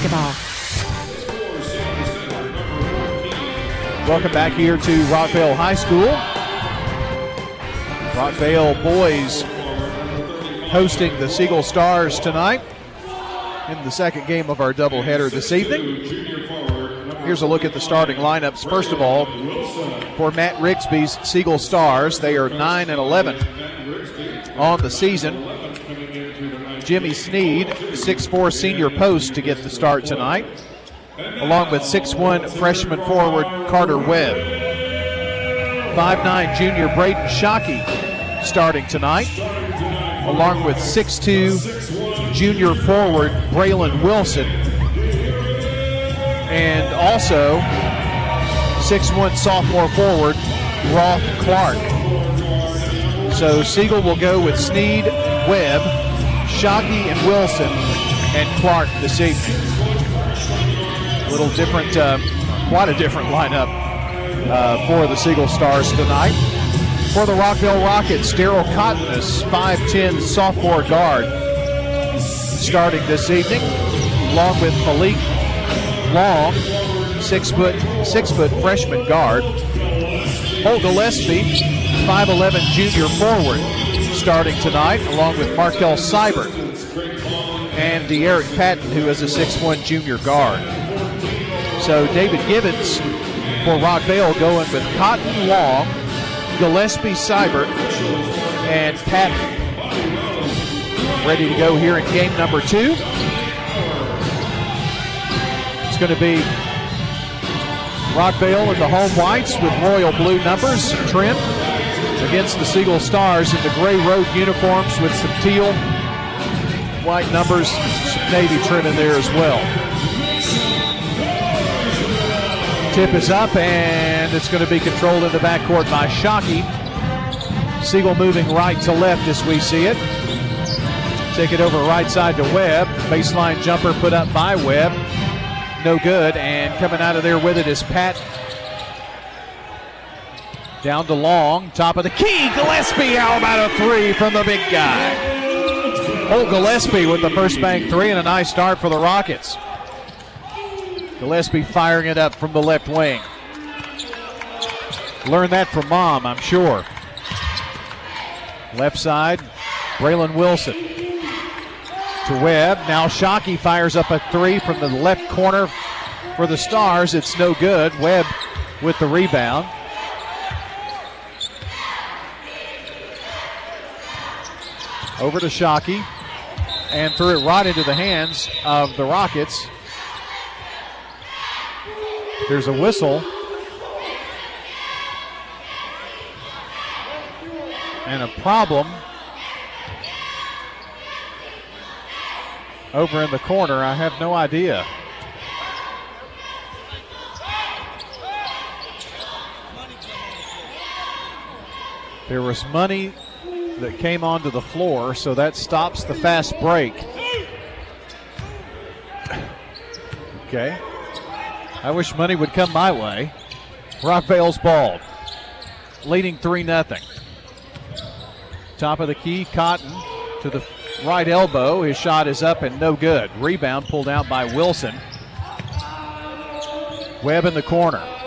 basketball. Welcome back here to Rockvale High School. Rockvale boys hosting the Siegel Stars tonight in the second game of our doubleheader this evening. Here's a look at the starting lineups. First of all, for Matt Rigsby's Siegel Stars, they are 9 and 11 on the season. Jimmy Sneed, 6'4 senior post to get the start tonight along with 6'1 freshman forward Carter Webb. 5'9 junior Braden Shockey starting tonight, along with 6'2 junior forward Braylon Wilson. And also 6'1 sophomore forward Roth Clark. So Siegel will go with Sneed, Webb, Shockey, and Wilson, and Clark this evening A little different, uh, quite a different lineup uh, for the Siegel Stars tonight. For the Rockvale Rockets, Daryl Cotton is 5'10 sophomore guard starting this evening, along with Malik Long, six foot six foot freshman guard. Paul Gillespie, 5'11 junior forward, starting tonight, along with Markel Seibert and De'Eric Patton, who is a 6'1 junior guard. So David Gibbons for Rockvale going with Cotton Long, Gillespie Seibert, and Patton. Ready to go here in game number two. It's going to be Rockvale in the home whites with royal blue numbers trim against the Siegel Stars in the gray road uniforms with some teal white numbers, some navy trim in there as well. Tip is up, and it's going to be controlled in the backcourt by Shockey. Siegel moving right to left as we see it. Take it over right side to Webb. Baseline jumper put up by Webb. No good. And coming out of there with it is Pat. Down to Long. Top of the key. Gillespie. How about a three from the big guy? Holt Gillespie with the first bank three and a nice start for the Rockets. Gillespie firing it up from the left wing. Learned that from mom, I'm sure. Left side, Braylon Wilson to Webb. Now Shockey fires up a three from the left corner for the Stars. It's no good. Webb with the rebound. Over to Shockey and threw it right into the hands of the Rockets. There's a whistle. And a problem over in the corner. I have no idea. There was money that came onto the floor, so that stops the fast break. Okay. I wish money would come my way. Rockvale's ball. Leading 3 0. Top of the key, Cotton to the right elbow. His shot is up and no good. Rebound pulled out by Wilson. Webb in the corner.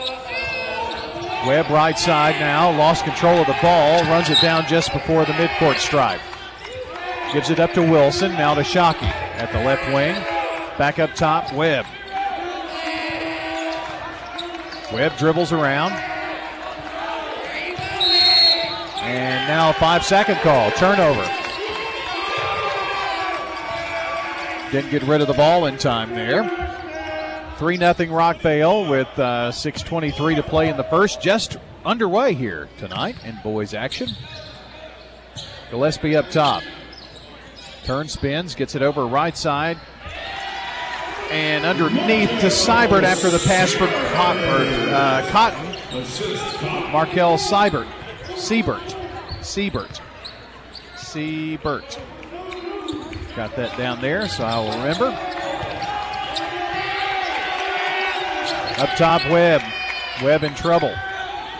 Webb right side now, lost control of the ball, runs it down just before the midcourt stripe. Gives it up to Wilson, now to Shockey at the left wing. Back up top, Webb. Webb dribbles around. And now five second call, turnover. Didn't get rid of the ball in time there. 3 0 Rockvale with uh, 6.23 to play in the first. Just underway here tonight in boys action. Gillespie up top. Turn spins, gets it over right side. And underneath to Seibert after the pass from Cotton. Uh, Cotton. Markel Seibert. Siebert. Siebert. Siebert. Got that down there, so I will remember. Up top, Webb. Webb in trouble.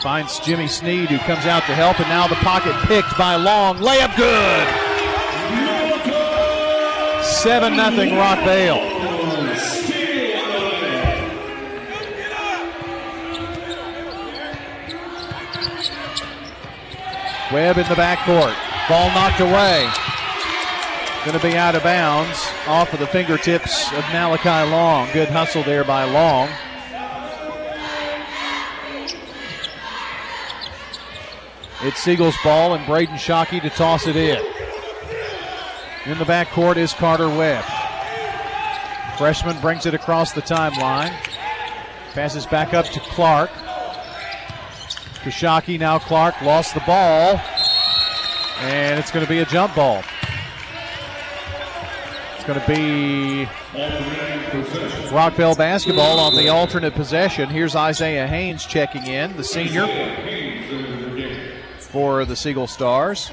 Finds Jimmy Sneed, who comes out to help, and now the pocket picked by Long. Layup good. 7 0 Rockvale. Webb in the backcourt. Ball knocked away. Going to be out of bounds off of the fingertips of Malachi Long. Good hustle there by Long. It's Siegel's ball and Braden Shockey to toss it in. In the backcourt is Carter Webb. Freshman brings it across the timeline. Passes back up to Clark. Shockey, now Clark lost the ball. And it's going to be a jump ball. It's going to be Rockvale basketball on the alternate possession. Here's Isaiah Haynes checking in, the senior for the Siegel Stars.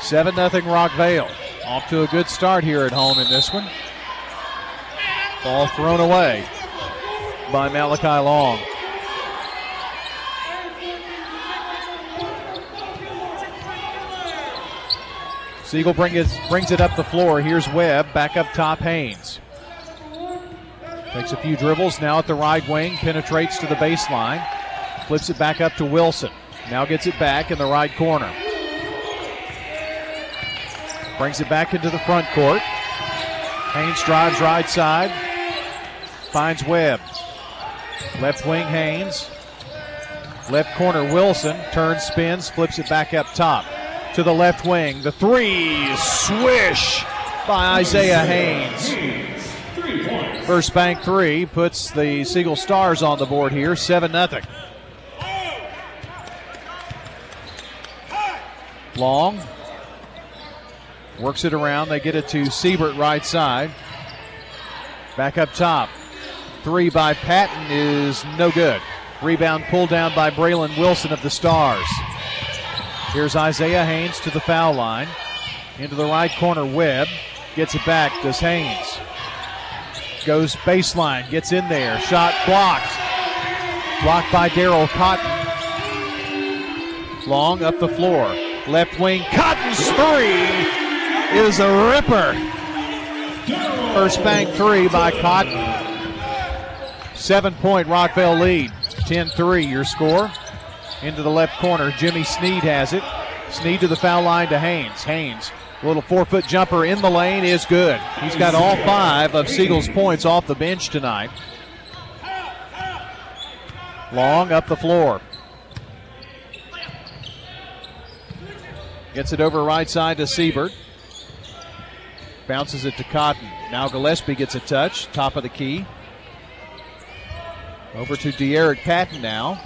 Seven nothing Rockvale. Off to a good start here at home in this one. Ball thrown away by Malachi Long. Siegel bring it, brings it up the floor. Here's Webb. Back up top, Haynes. Takes a few dribbles. Now at the right wing. Penetrates to the baseline. Flips it back up to Wilson. Now gets it back in the right corner. Brings it back into the front court. Haynes drives right side. Finds Webb. Left wing Haynes. Left corner Wilson. Turns, spins, flips it back up top to the left wing. The three, swish by Isaiah Haynes. First bank three puts the Siegel Stars on the board here, 7 0. Long works it around. They get it to Siebert right side. Back up top. Three by Patton is no good. Rebound pulled down by Braylon Wilson of the Stars. Here's Isaiah Haynes to the foul line. Into the right corner, Webb. Gets it back, does Haynes. Goes baseline, gets in there. Shot blocked. Blocked by Daryl Cotton. Long up the floor. Left wing, Cotton's three is a ripper. First bank three by Cotton. Seven point Rockvale lead. 10 3 your score into the left corner. Jimmy Sneed has it. Sneed to the foul line to Haynes. Haynes, little four foot jumper in the lane is good. He's got all five of Siegel's points off the bench tonight. Long up the floor. Gets it over right side to Siebert. Bounces it to Cotton. Now Gillespie gets a touch, top of the key. Over to De'Eric Patton now.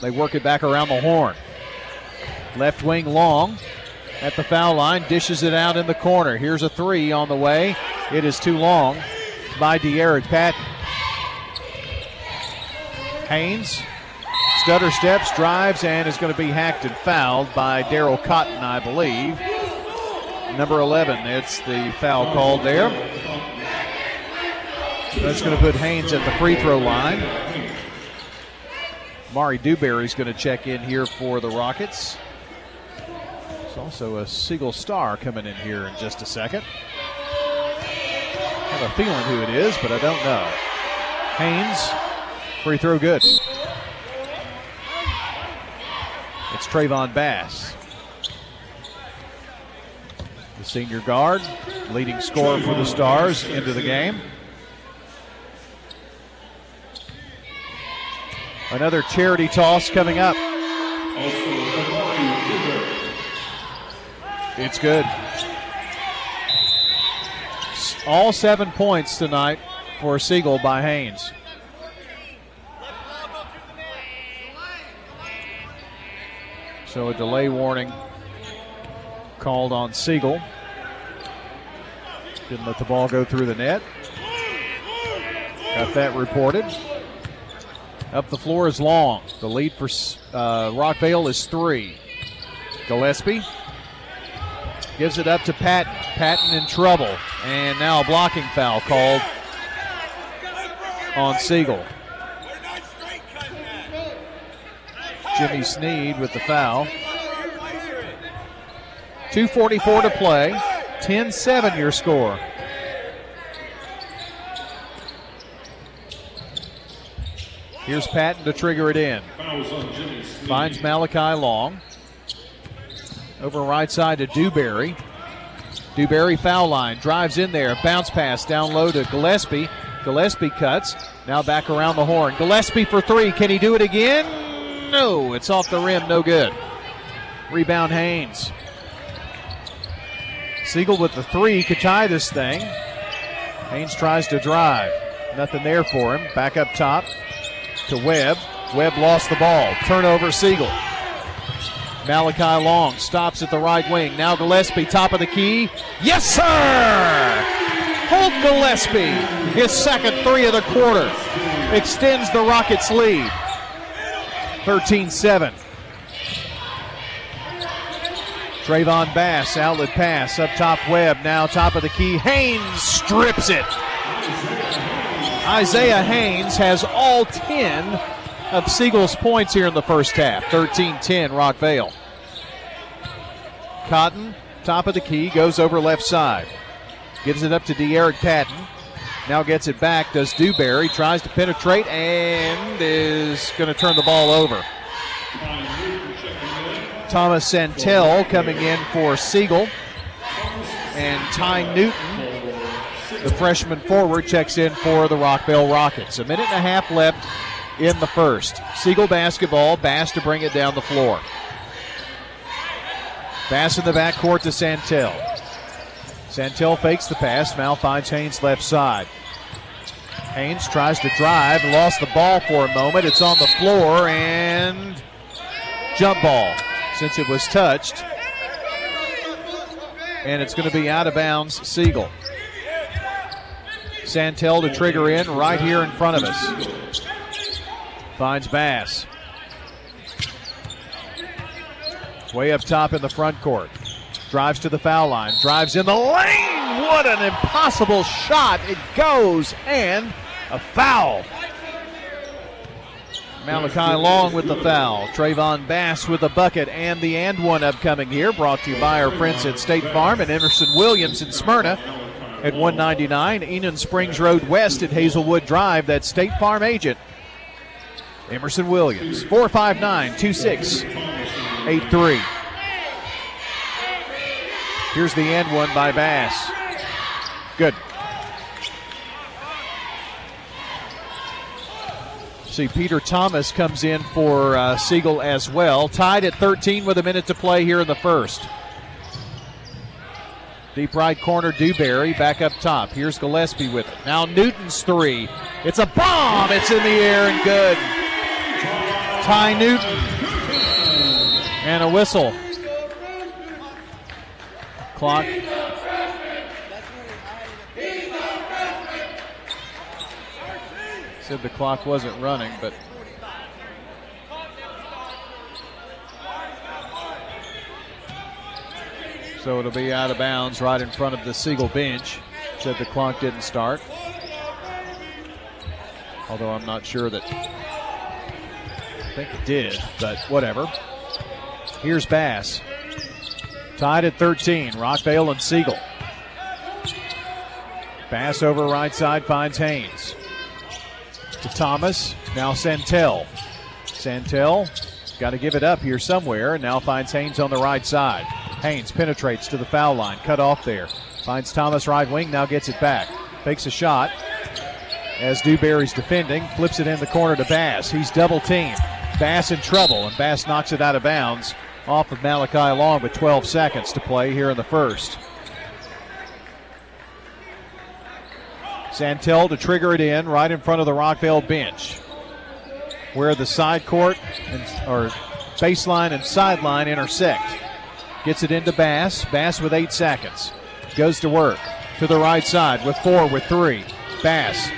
They work it back around the horn. Left wing long at the foul line, dishes it out in the corner. Here's a three on the way. It is too long by De'Eric Patton. Haynes stutter steps, drives, and is going to be hacked and fouled by Daryl Cotton, I believe. Number 11, it's the foul called there. That's going to put Haynes at the free throw line. Mari Dewberry's going to check in here for the Rockets. There's also a Siegel Star coming in here in just a second. I have a feeling who it is, but I don't know. Haynes, free throw good. It's Trayvon Bass. The senior guard, leading scorer for the Stars into the game. Another charity toss coming up. It's good. All seven points tonight for Siegel by Haynes. So a delay warning called on Siegel. Didn't let the ball go through the net. Got that reported. Up the floor is Long. The lead for uh, Rockvale is three. Gillespie gives it up to Patton. Patton in trouble. And now a blocking foul called on Siegel. Jimmy Sneed with the foul. 2.44 to play. 10 7 your score. Here's Patton to trigger it in. Finds Malachi Long. Over right side to Dewberry. Dewberry foul line. Drives in there. Bounce pass down low to Gillespie. Gillespie cuts. Now back around the horn. Gillespie for three. Can he do it again? No. It's off the rim. No good. Rebound Haynes. Siegel with the three could tie this thing. Haynes tries to drive. Nothing there for him. Back up top to Webb. Webb lost the ball. Turnover Siegel. Malachi Long stops at the right wing. Now Gillespie, top of the key. Yes, sir! Holt Gillespie, his second three of the quarter, extends the Rockets' lead. 13 7. Trayvon Bass, outlet pass, up top Webb, now top of the key. Haynes strips it. Isaiah Haynes has all 10 of Siegel's points here in the first half. 13 10, Rockvale. Cotton, top of the key, goes over left side. Gives it up to De'Eric Patton. Now gets it back, does Dewberry, tries to penetrate, and is going to turn the ball over. Thomas Santel coming in for Siegel. And Ty Newton, the freshman forward, checks in for the Rockvale Rockets. A minute and a half left in the first. Siegel basketball, Bass to bring it down the floor. Bass in the backcourt to Santel. Santel fakes the pass, now finds Haynes left side. Haynes tries to drive, lost the ball for a moment. It's on the floor and jump ball since it was touched. And it's going to be out of bounds, Siegel. Santel to trigger in right here in front of us. Finds Bass. Way up top in the front court. Drives to the foul line. Drives in the lane. What an impossible shot. It goes and a foul. Malachi Long with the foul. Trayvon Bass with the bucket and the and one upcoming here. Brought to you by our friends at State Farm and Emerson Williams in Smyrna at 199 Enon Springs Road West at Hazelwood Drive. That State Farm agent, Emerson Williams. 459 2683. Here's the end one by Bass. Good. See, Peter Thomas comes in for uh, Siegel as well. Tied at 13 with a minute to play here in the first. Deep right corner, Dewberry back up top. Here's Gillespie with it. Now Newton's three. It's a bomb. It's in the air and good. Ty Newton. And a whistle. Clock Said the clock wasn't running, but. So it'll be out of bounds right in front of the Siegel bench. Said the clock didn't start. Although I'm not sure that. Think it did, but whatever. Here's Bass. Tied at 13. Rockvale and Siegel. Bass over right side finds Haynes to Thomas. Now Santel. Santel got to give it up here somewhere and now finds Haynes on the right side. Haynes penetrates to the foul line, cut off there. Finds Thomas right wing, now gets it back. Takes a shot as Dewberry's defending, flips it in the corner to Bass. He's double teamed. Bass in trouble, and Bass knocks it out of bounds off of Malachi Long with 12 seconds to play here in the first. Santel to trigger it in right in front of the Rockvale bench, where the side court and, or baseline and sideline intersect. Gets it into Bass. Bass with eight seconds. Goes to work to the right side with four, with three. Bass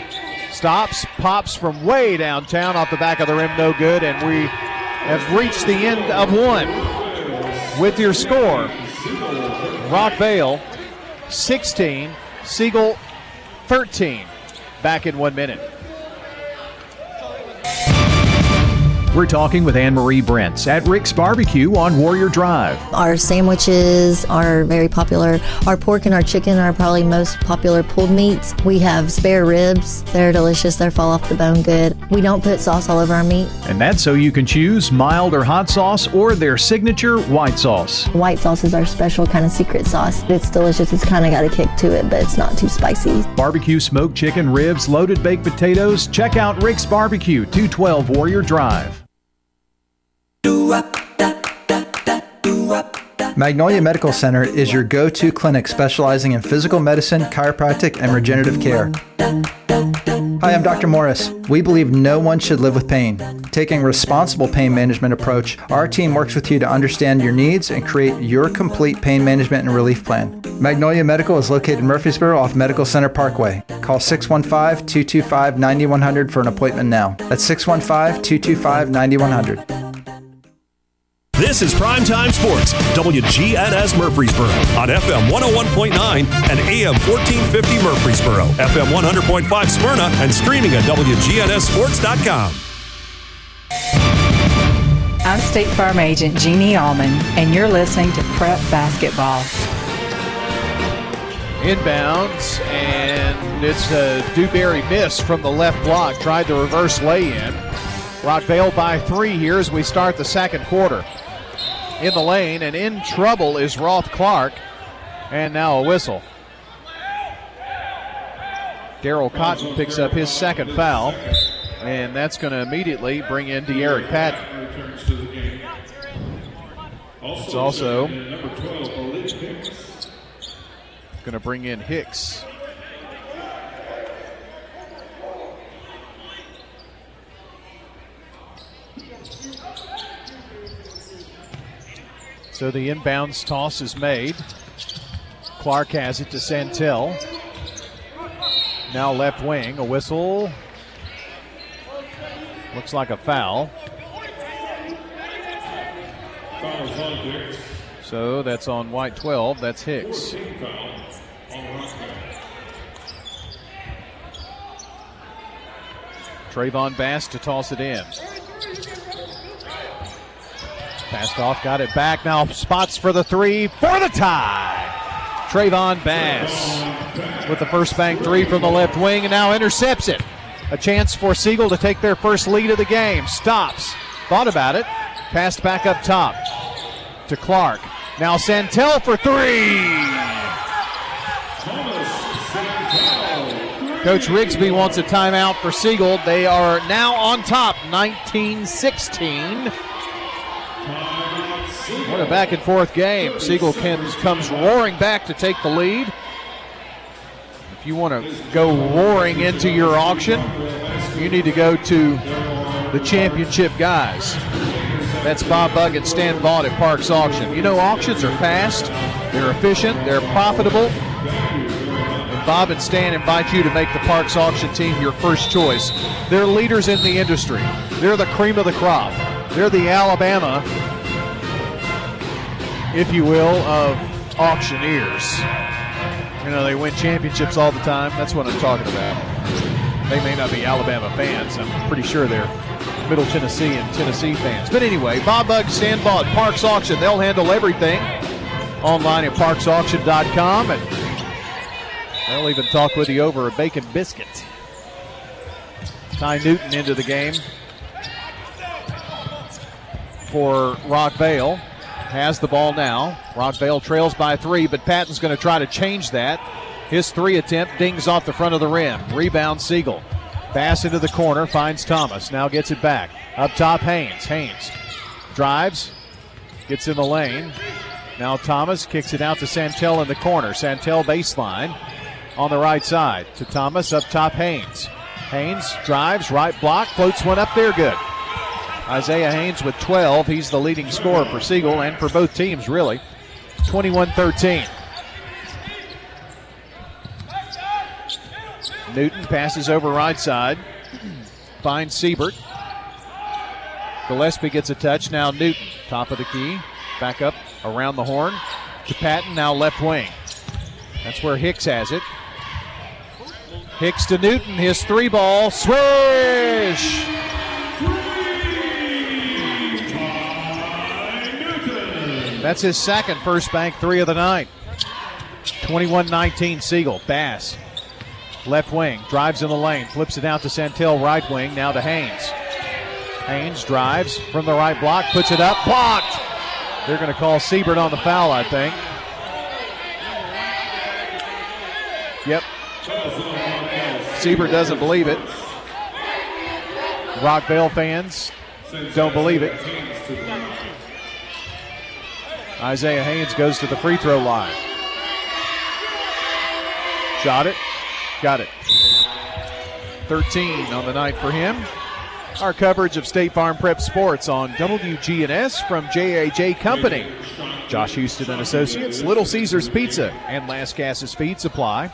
stops, pops from way downtown off the back of the rim, no good, and we have reached the end of one. With your score, Rockvale 16, Siegel 13. Back in one minute. We're talking with Anne Marie Brents at Rick's Barbecue on Warrior Drive. Our sandwiches are very popular. Our pork and our chicken are probably most popular pulled meats. We have spare ribs. They're delicious. They fall off the bone good. We don't put sauce all over our meat. And that's so you can choose mild or hot sauce or their signature white sauce. White sauce is our special kind of secret sauce. It's delicious. It's kind of got a kick to it, but it's not too spicy. Barbecue smoked chicken, ribs, loaded baked potatoes. Check out Rick's Barbecue, 212 Warrior Drive. Magnolia Medical Center is your go to clinic specializing in physical medicine, chiropractic, and regenerative care. Hi, I'm Dr. Morris. We believe no one should live with pain. Taking a responsible pain management approach, our team works with you to understand your needs and create your complete pain management and relief plan. Magnolia Medical is located in Murfreesboro off Medical Center Parkway. Call 615 225 9100 for an appointment now. That's 615 225 9100. This is Primetime Sports, WGNS Murfreesboro on FM 101.9 and AM 1450 Murfreesboro, FM 100.5 Smyrna, and streaming at WGNSSports.com. I'm State Farm Agent Jeannie Allman, and you're listening to Prep Basketball. Inbounds, and it's a Dewberry miss from the left block. Tried the reverse lay in. Rockvale by three here as we start the second quarter in the lane, and in trouble is Roth Clark. And now a whistle. Daryl Cotton picks up his second foul, and that's going to immediately bring in De'Eric Patton. It's also going to bring in Hicks. So the inbounds toss is made. Clark has it to Santel. Now left wing, a whistle. Looks like a foul. So that's on white 12. That's Hicks. Trayvon Bass to toss it in. Passed off, got it back. Now spots for the three for the tie. Trayvon Bass with the first bank three from the left wing and now intercepts it. A chance for Siegel to take their first lead of the game. Stops. Thought about it. Passed back up top to Clark. Now Santel for three. Coach Rigsby wants a timeout for Siegel. They are now on top, 19 16. What a back and forth game. Siegel comes, comes roaring back to take the lead. If you want to go roaring into your auction, you need to go to the championship guys. That's Bob Bug and Stan Vaught at Parks Auction. You know, auctions are fast, they're efficient, they're profitable. Bob and Stan invite you to make the Parks Auction team your first choice. They're leaders in the industry, they're the cream of the crop. They're the Alabama if you will, of auctioneers. You know, they win championships all the time. That's what I'm talking about. They may not be Alabama fans. I'm pretty sure they're Middle Tennessee and Tennessee fans. But anyway, Bob Bug, Vaught, Parks Auction. They'll handle everything online at parksauction.com. And they'll even talk with you over a bacon biscuit. Ty Newton into the game for Rockvale has the ball now. Rockvale trails by three, but Patton's going to try to change that. His three attempt dings off the front of the rim. Rebound Siegel. Pass into the corner, finds Thomas. Now gets it back. Up top, Haynes. Haynes drives, gets in the lane. Now Thomas kicks it out to Santel in the corner. Santel baseline on the right side to Thomas. Up top, Haynes. Haynes drives, right block, floats one up there, good. Isaiah Haynes with 12. He's the leading scorer for Siegel and for both teams, really. 21 13. Newton passes over right side. Finds Siebert. Gillespie gets a touch. Now Newton, top of the key. Back up around the horn to Patton, now left wing. That's where Hicks has it. Hicks to Newton, his three ball, swish! That's his second first bank three of the night. 21 19 Siegel. Bass. Left wing. Drives in the lane. Flips it out to Santel, right wing. Now to Haynes. Haynes drives from the right block. Puts it up. Blocked. They're going to call Siebert on the foul, I think. Yep. Siebert doesn't believe it. Rockvale fans don't believe it. Isaiah Haynes goes to the free throw line. Shot it. Got it. 13 on the night for him. Our coverage of State Farm Prep Sports on WGNS from JAJ Company. Josh Houston and Associates, Little Caesars Pizza, and Lascassas Feed Supply.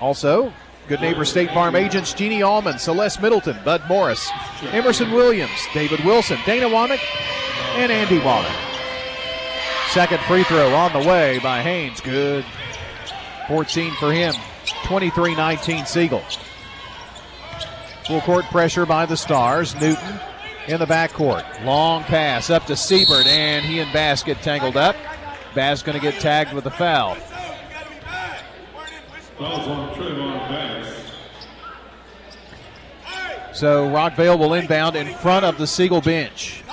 Also, Good Neighbor State Farm agents Jeannie Allman, Celeste Middleton, Bud Morris, Emerson Williams, David Wilson, Dana Womack, and Andy Womack. Second free throw on the way by Haynes. Good. 14 for him. 23 19 Siegel. Full court pressure by the Stars. Newton in the backcourt. Long pass up to Siebert, and he and Bass get tangled up. Bass going to get tagged with a foul. So Rockvale will inbound in front of the Siegel bench.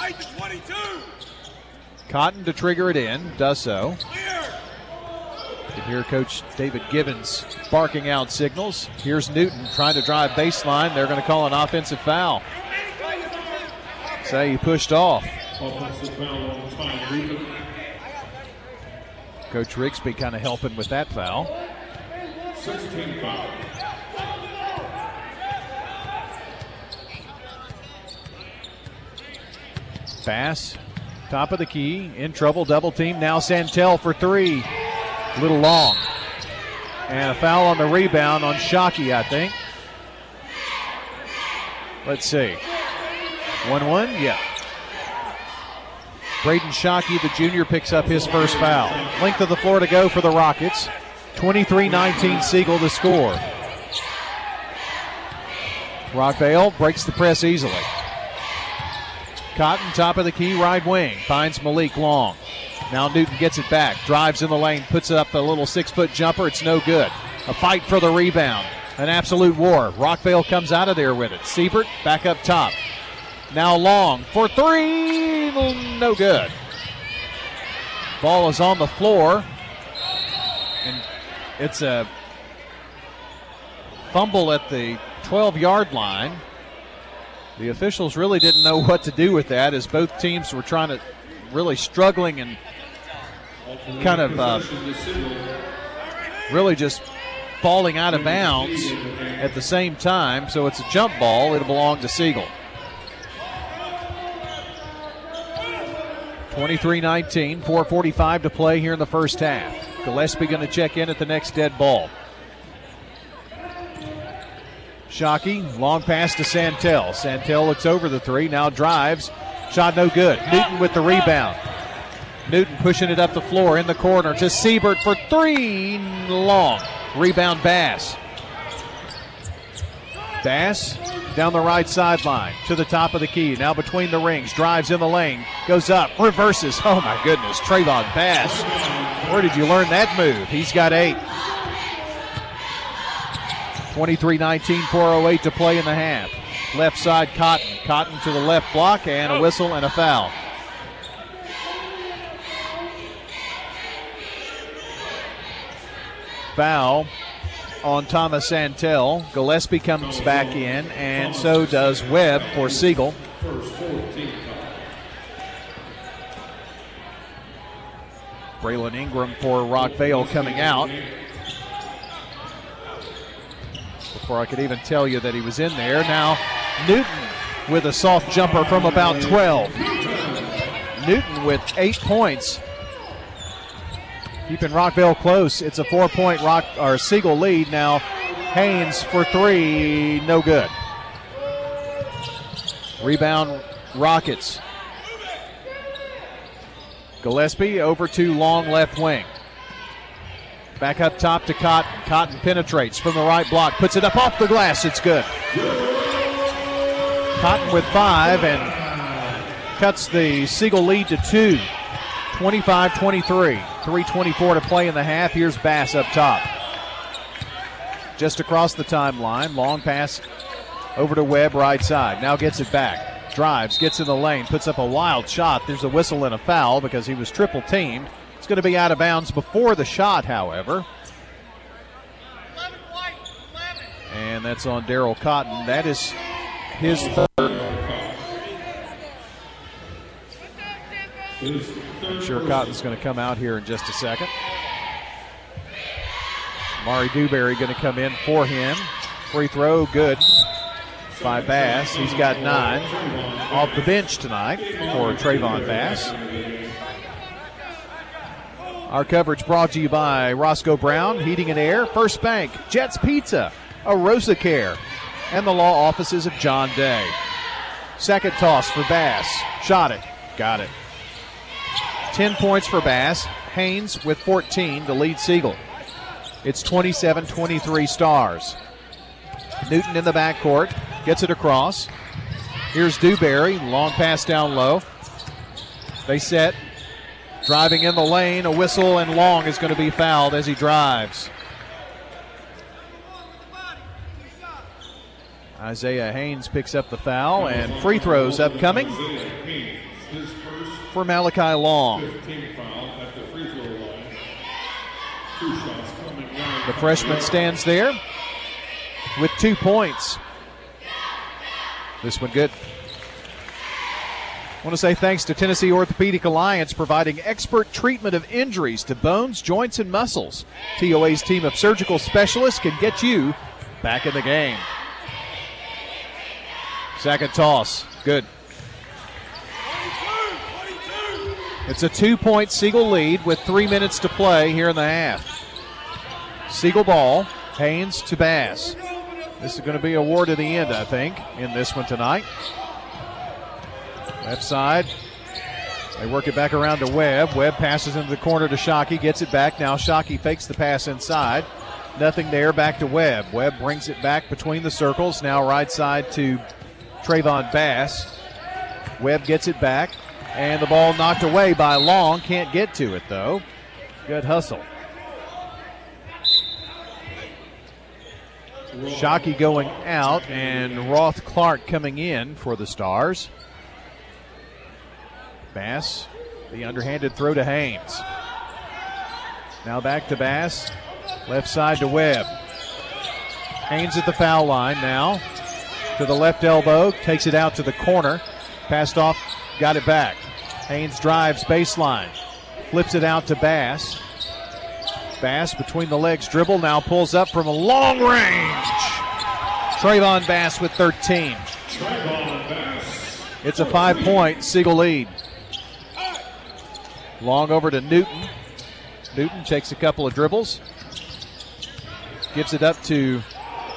Cotton to trigger it in, does so. You can hear Coach David Gibbons barking out signals. Here's Newton trying to drive baseline. They're going to call an offensive foul. Say he pushed off. Coach Rigsby kind of helping with that foul. 16 foul. Bass, top of the key, in trouble, double team. Now Santel for three. A little long. And a foul on the rebound on Shockey, I think. Let's see. 1 1? Yeah. Braden Shockey, the junior, picks up his first foul. Length of the floor to go for the Rockets. 23 19 Siegel to score. Rockvale breaks the press easily. Cotton, top of the key, right wing. Finds Malik Long. Now Newton gets it back, drives in the lane, puts up a little six foot jumper. It's no good. A fight for the rebound. An absolute war. Rockvale comes out of there with it. Siebert back up top. Now Long for three. No good. Ball is on the floor. And it's a fumble at the 12 yard line. The officials really didn't know what to do with that as both teams were trying to really struggling and kind of uh, really just falling out of bounds at the same time. So it's a jump ball. It'll belong to Siegel. 23 19, 4.45 to play here in the first half. Gillespie going to check in at the next dead ball. Shockey, long pass to Santel. Santel looks over the three, now drives. Shot no good. Newton with the rebound. Newton pushing it up the floor in the corner to Siebert for three. Long. Rebound Bass. Bass down the right sideline to the top of the key. Now between the rings. Drives in the lane. Goes up. Reverses. Oh my goodness. Trayvon Bass. Where did you learn that move? He's got eight. 23 19, 408 to play in the half. Left side, Cotton. Cotton to the left block, and a oh. whistle and a foul. Foul on Thomas Santel. Gillespie comes back in, and so does Webb for Siegel. Braylon Ingram for Rockvale coming out. Before I could even tell you that he was in there. Now, Newton with a soft jumper from about 12. Newton with eight points. Keeping Rockvale close. It's a four point Rock or Siegel lead. Now, Haynes for three, no good. Rebound, Rockets. Gillespie over to long left wing. Back up top to Cotton. Cotton penetrates from the right block, puts it up off the glass. It's good. Cotton with five and cuts the Siegel lead to two. 25 23. 324 to play in the half. Here's Bass up top. Just across the timeline. Long pass over to Webb, right side. Now gets it back. Drives, gets in the lane, puts up a wild shot. There's a whistle and a foul because he was triple teamed. Going to be out of bounds before the shot, however. And that's on Daryl Cotton. That is his third. I'm sure Cotton's going to come out here in just a second. Mari Dewberry going to come in for him. Free throw, good by Bass. He's got nine off the bench tonight for Trayvon Bass. Our coverage brought to you by Roscoe Brown, Heating and Air, First Bank, Jets Pizza, Arosa Care, and the law offices of John Day. Second toss for Bass. Shot it. Got it. 10 points for Bass. Haynes with 14 to lead Siegel. It's 27 23 stars. Newton in the backcourt gets it across. Here's Dewberry. Long pass down low. They set. Driving in the lane. A whistle, and Long is going to be fouled as he drives. Isaiah Haynes picks up the foul, and free throws upcoming for Malachi Long. The freshman stands there with two points. This one good. I want to say thanks to Tennessee Orthopedic Alliance providing expert treatment of injuries to bones, joints, and muscles. TOA's team of surgical specialists can get you back in the game. Second toss. Good. It's a two point Siegel lead with three minutes to play here in the half. Siegel ball. Haynes to Bass. This is going to be a war to the end, I think, in this one tonight. Left side. They work it back around to Webb. Webb passes into the corner to Shockey, gets it back. Now Shockey fakes the pass inside. Nothing there, back to Webb. Webb brings it back between the circles. Now right side to Trayvon Bass. Webb gets it back, and the ball knocked away by Long. Can't get to it, though. Good hustle. Shockey going out, and Roth Clark coming in for the Stars. Bass, the underhanded throw to Haynes. Now back to Bass, left side to Webb. Haynes at the foul line now. To the left elbow, takes it out to the corner. Passed off, got it back. Haynes drives baseline, flips it out to Bass. Bass between the legs dribble, now pulls up from a long range. Trayvon Bass with 13. It's a five point Siegel lead. Long over to Newton. Newton takes a couple of dribbles, gives it up to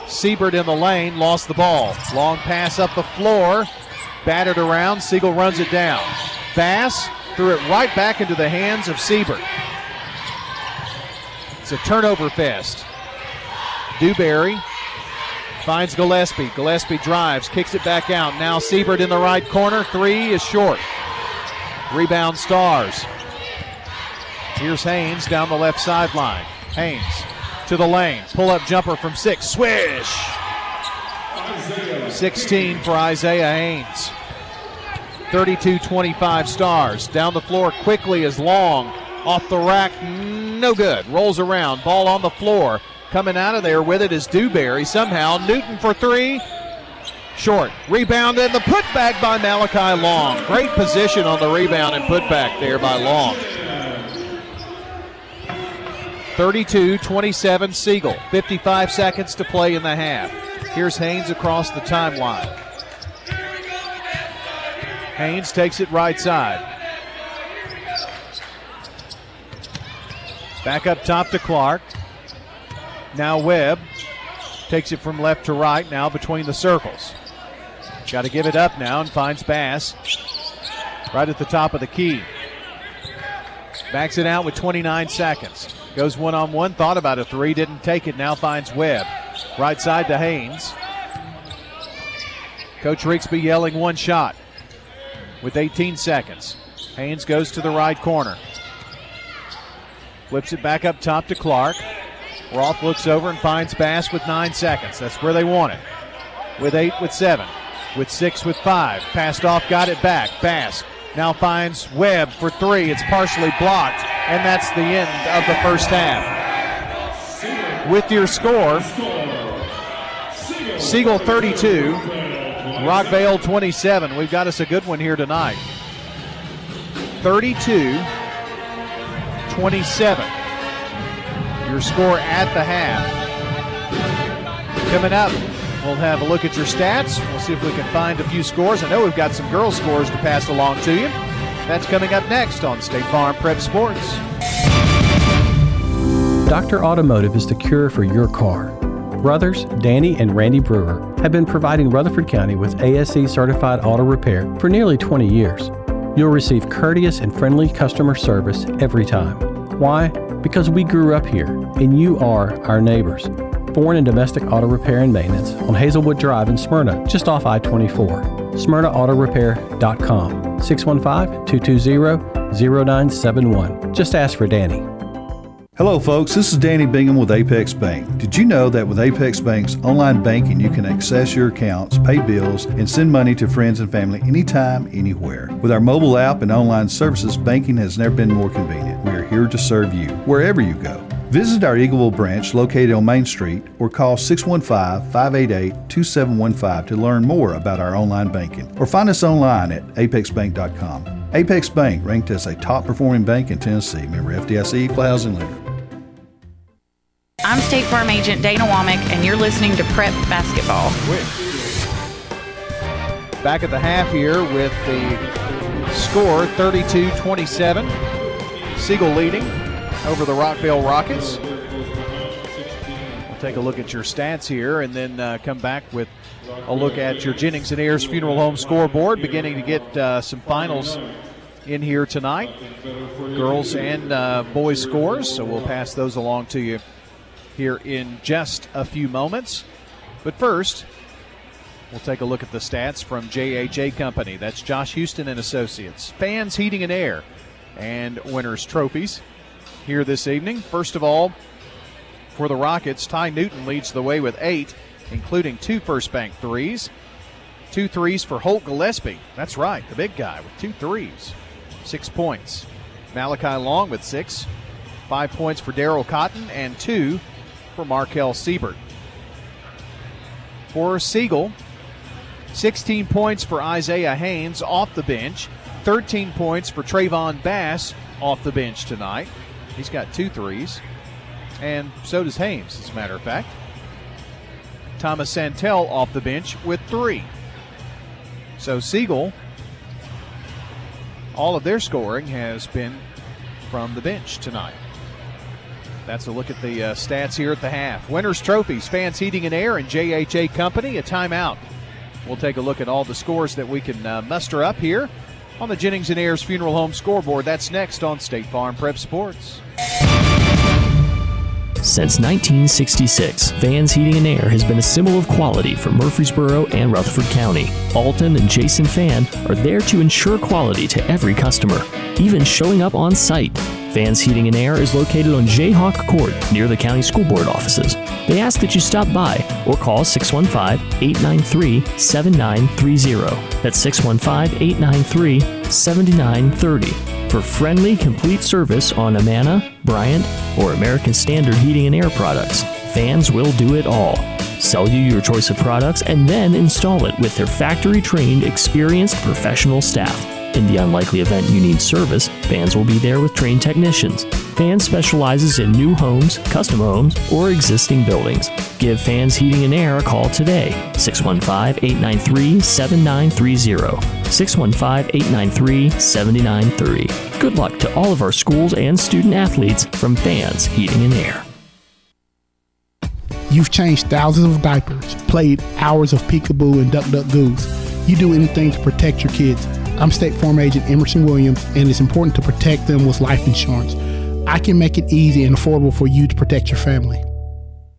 Siebert in the lane, lost the ball. Long pass up the floor, battered around. Siegel runs it down. Bass threw it right back into the hands of Siebert. It's a turnover fest. Dewberry finds Gillespie. Gillespie drives, kicks it back out. Now Siebert in the right corner. Three is short. Rebound Stars. Here's Haynes down the left sideline. Haynes to the lane. Pull up jumper from six. Swish. 16 for Isaiah Haynes. 32 25 stars. Down the floor quickly is long. Off the rack, no good. Rolls around. Ball on the floor. Coming out of there with it is Dewberry. Somehow Newton for three. Short. Rebound and the putback by Malachi Long. Great position on the rebound and putback there by Long. 32 27 Siegel. 55 seconds to play in the half. Here's Haynes across the timeline. Haynes takes it right side. Back up top to Clark. Now Webb takes it from left to right, now between the circles. Got to give it up now and finds Bass right at the top of the key. Backs it out with 29 seconds. Goes one on one, thought about a three, didn't take it, now finds Webb. Right side to Haynes. Coach Rigsby yelling one shot with 18 seconds. Haynes goes to the right corner. Flips it back up top to Clark. Roth looks over and finds Bass with nine seconds. That's where they want it. With eight, with seven, with six, with five. Passed off, got it back. Bass now finds Webb for three. It's partially blocked, and that's the end of the first half. With your score, Siegel 32, Rockvale 27. We've got us a good one here tonight. 32 27. Your score at the half. Coming up, we'll have a look at your stats. We'll see if we can find a few scores. I know we've got some girls' scores to pass along to you. That's coming up next on State Farm Prep Sports. Dr. Automotive is the cure for your car. Brothers Danny and Randy Brewer have been providing Rutherford County with ASE certified auto repair for nearly 20 years. You'll receive courteous and friendly customer service every time. Why? Because we grew up here and you are our neighbors. Foreign and domestic auto repair and maintenance on Hazelwood Drive in Smyrna, just off I 24. SmyrnaAutorepair.com 615 220 0971. Just ask for Danny. Hello, folks. This is Danny Bingham with Apex Bank. Did you know that with Apex Bank's online banking, you can access your accounts, pay bills, and send money to friends and family anytime, anywhere? With our mobile app and online services, banking has never been more convenient. We are here to serve you wherever you go. Visit our Eagleville branch located on Main Street or call 615 588 2715 to learn more about our online banking or find us online at apexbank.com. Apex Bank ranked as a top performing bank in Tennessee. Member FDIC, equal housing lender. I'm State Farm Agent Dana Womack, and you're listening to Prep Basketball. Back at the half here with the score 32 27. Siegel leading over the Rockvale Rockets. We'll take a look at your stats here and then uh, come back with a look at your Jennings and Ayers Funeral Home scoreboard, beginning to get uh, some finals in here tonight girls and uh, boys scores. So we'll pass those along to you here in just a few moments. But first, we'll take a look at the stats from JHA Company. That's Josh Houston and Associates. Fans, Heating and Air, and winners' trophies here this evening. First of all, for the Rockets, Ty Newton leads the way with eight, including two first bank threes. Two threes for Holt Gillespie. That's right, the big guy with two threes. Six points. Malachi Long with six. Five points for Daryl Cotton and two for Markel Siebert. For Siegel, 16 points for Isaiah Haynes off the bench, 13 points for Trayvon Bass off the bench tonight. He's got two threes, and so does Haynes, as a matter of fact. Thomas Santel off the bench with three. So Siegel, all of their scoring has been from the bench tonight. That's a look at the uh, stats here at the half. Winners trophies, fans heating and air, and JHA Company. A timeout. We'll take a look at all the scores that we can uh, muster up here on the Jennings and Ayers Funeral Home scoreboard. That's next on State Farm Prep Sports. Since 1966, Vans Heating and Air has been a symbol of quality for Murfreesboro and Rutherford County. Alton and Jason Fan are there to ensure quality to every customer, even showing up on site. Vans Heating and Air is located on Jayhawk Court near the county school board offices. They ask that you stop by or call 615 893 7930. That's 615 893 7930 for friendly, complete service on Amana, Bryant, or American Standard Heating and Air products. Fans will do it all. Sell you your choice of products and then install it with their factory trained, experienced professional staff. In the unlikely event you need service, Fans will be there with trained technicians. Fans specializes in new homes, custom homes, or existing buildings. Give Fans Heating and Air a call today. 615 893 7930. 615 893 7930. Good luck to all of our schools and student athletes from Fans Heating and Air. You've changed thousands of diapers, played hours of peekaboo and duck duck goose. You do anything to protect your kids I'm State Farm Agent Emerson Williams, and it's important to protect them with life insurance. I can make it easy and affordable for you to protect your family.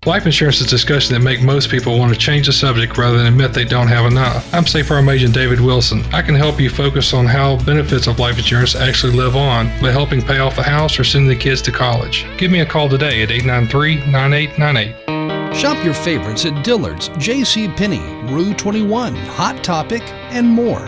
Life insurance is a discussion that make most people want to change the subject rather than admit they don't have enough. I'm State Farm Agent David Wilson. I can help you focus on how benefits of life insurance actually live on by helping pay off the house or sending the kids to college. Give me a call today at 893-9898. Shop your favorites at Dillard's, J.C. Penney, Rue 21, Hot Topic, and more.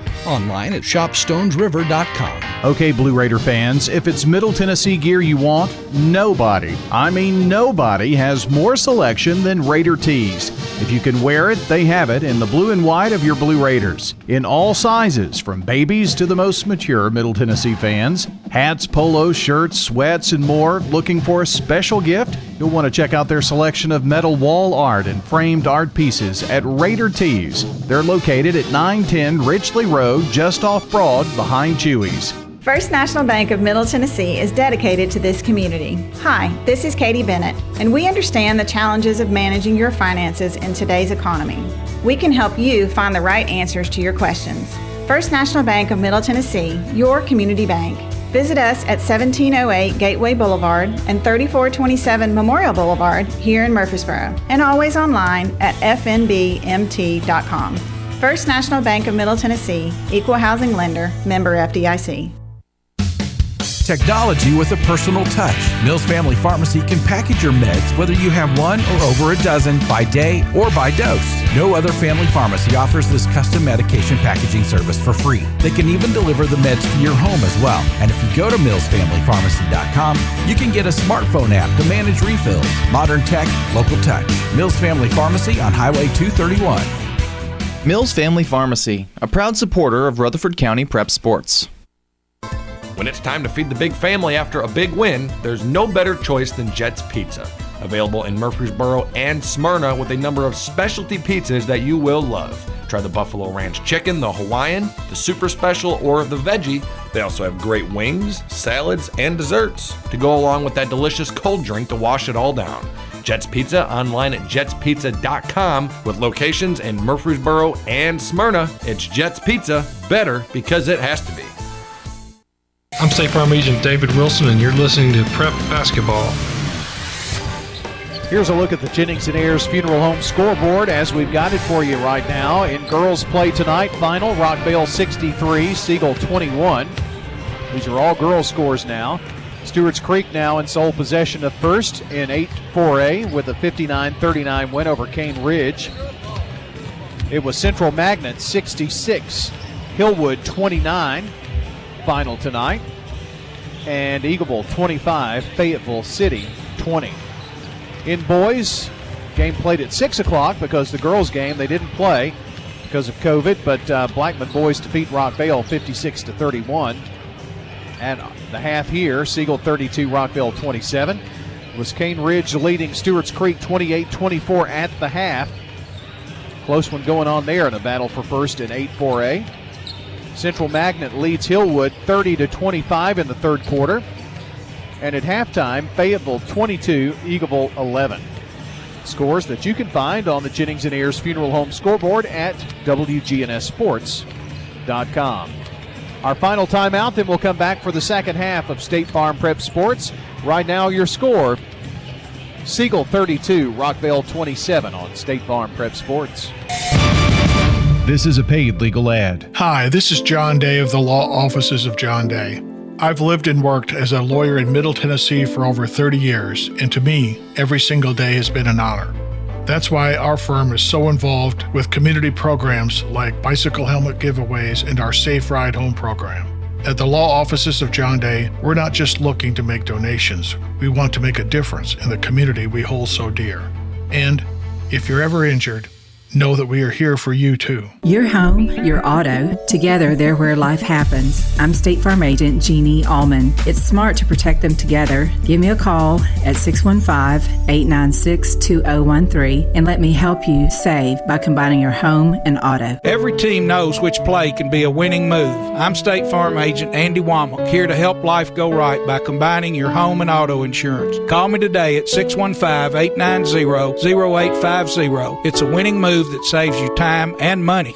Online at shopstonesriver.com. Okay, Blue Raider fans, if it's Middle Tennessee gear you want, nobody, I mean nobody, has more selection than Raider Tees. If you can wear it, they have it in the blue and white of your Blue Raiders. In all sizes, from babies to the most mature Middle Tennessee fans. Hats, polos, shirts, sweats, and more. Looking for a special gift? You'll want to check out their selection of metal wall art and framed art pieces at Raider Tees. They're located at 910 Richley Road, just off Broad, behind Chewy's. First National Bank of Middle Tennessee is dedicated to this community. Hi, this is Katie Bennett, and we understand the challenges of managing your finances in today's economy. We can help you find the right answers to your questions. First National Bank of Middle Tennessee, your community bank. Visit us at 1708 Gateway Boulevard and 3427 Memorial Boulevard here in Murfreesboro, and always online at fnbmt.com. First National Bank of Middle Tennessee, Equal Housing Lender, member FDIC. Technology with a personal touch. Mills Family Pharmacy can package your meds whether you have one or over a dozen by day or by dose. No other family pharmacy offers this custom medication packaging service for free. They can even deliver the meds to your home as well. And if you go to millsfamilypharmacy.com, you can get a smartphone app to manage refills. Modern tech, local touch. Mills Family Pharmacy on Highway 231. Mills Family Pharmacy, a proud supporter of Rutherford County Prep Sports. When it's time to feed the big family after a big win, there's no better choice than Jet's Pizza. Available in Murfreesboro and Smyrna with a number of specialty pizzas that you will love. Try the Buffalo Ranch Chicken, the Hawaiian, the Super Special, or the Veggie. They also have great wings, salads, and desserts to go along with that delicious cold drink to wash it all down. Jets Pizza online at jetspizza.com with locations in Murfreesboro and Smyrna. It's Jets Pizza, better because it has to be. I'm State Farm Agent David Wilson, and you're listening to Prep Basketball. Here's a look at the Jennings and Ayers Funeral Home scoreboard as we've got it for you right now. In girls play tonight, final Rockvale 63, Siegel 21. These are all girls scores now. Stewart's Creek now in sole possession of first in 8-4A with a 59-39 win over Cane Ridge. It was Central Magnet 66, Hillwood 29 final tonight. And Eagleville 25, Fayetteville City 20. In boys, game played at 6 o'clock because the girls' game they didn't play because of COVID, but uh, Blackman boys defeat Rockvale 56 to 31. And the half here, Siegel 32, Rockvale 27. Was Cane Ridge leading Stewart's Creek 28 24 at the half. Close one going on there in a battle for first in 8 4A. Central Magnet leads Hillwood 30 to 25 in the third quarter. And at halftime, Fayetteville 22, Eagleville 11. Scores that you can find on the Jennings and Ayers Funeral Home scoreboard at WGNSSports.com. Our final timeout, then we'll come back for the second half of State Farm Prep Sports. Right now, your score Siegel 32, Rockvale 27 on State Farm Prep Sports. This is a paid legal ad. Hi, this is John Day of the Law Offices of John Day. I've lived and worked as a lawyer in Middle Tennessee for over 30 years, and to me, every single day has been an honor. That's why our firm is so involved with community programs like bicycle helmet giveaways and our Safe Ride Home program. At the law offices of John Day, we're not just looking to make donations, we want to make a difference in the community we hold so dear. And if you're ever injured, know that we are here for you too. Your home, your auto, together they're where life happens. I'm State Farm Agent Jeannie Allman. It's smart to protect them together. Give me a call at 615 896 2013 and let me help you save by combining your home and auto. Every team knows which play can be a winning move. I'm State Farm Agent Andy Womack, here to help life go right by combining your home and auto insurance. Call me today at 615 890 0850. It's a winning move that saves you time and money.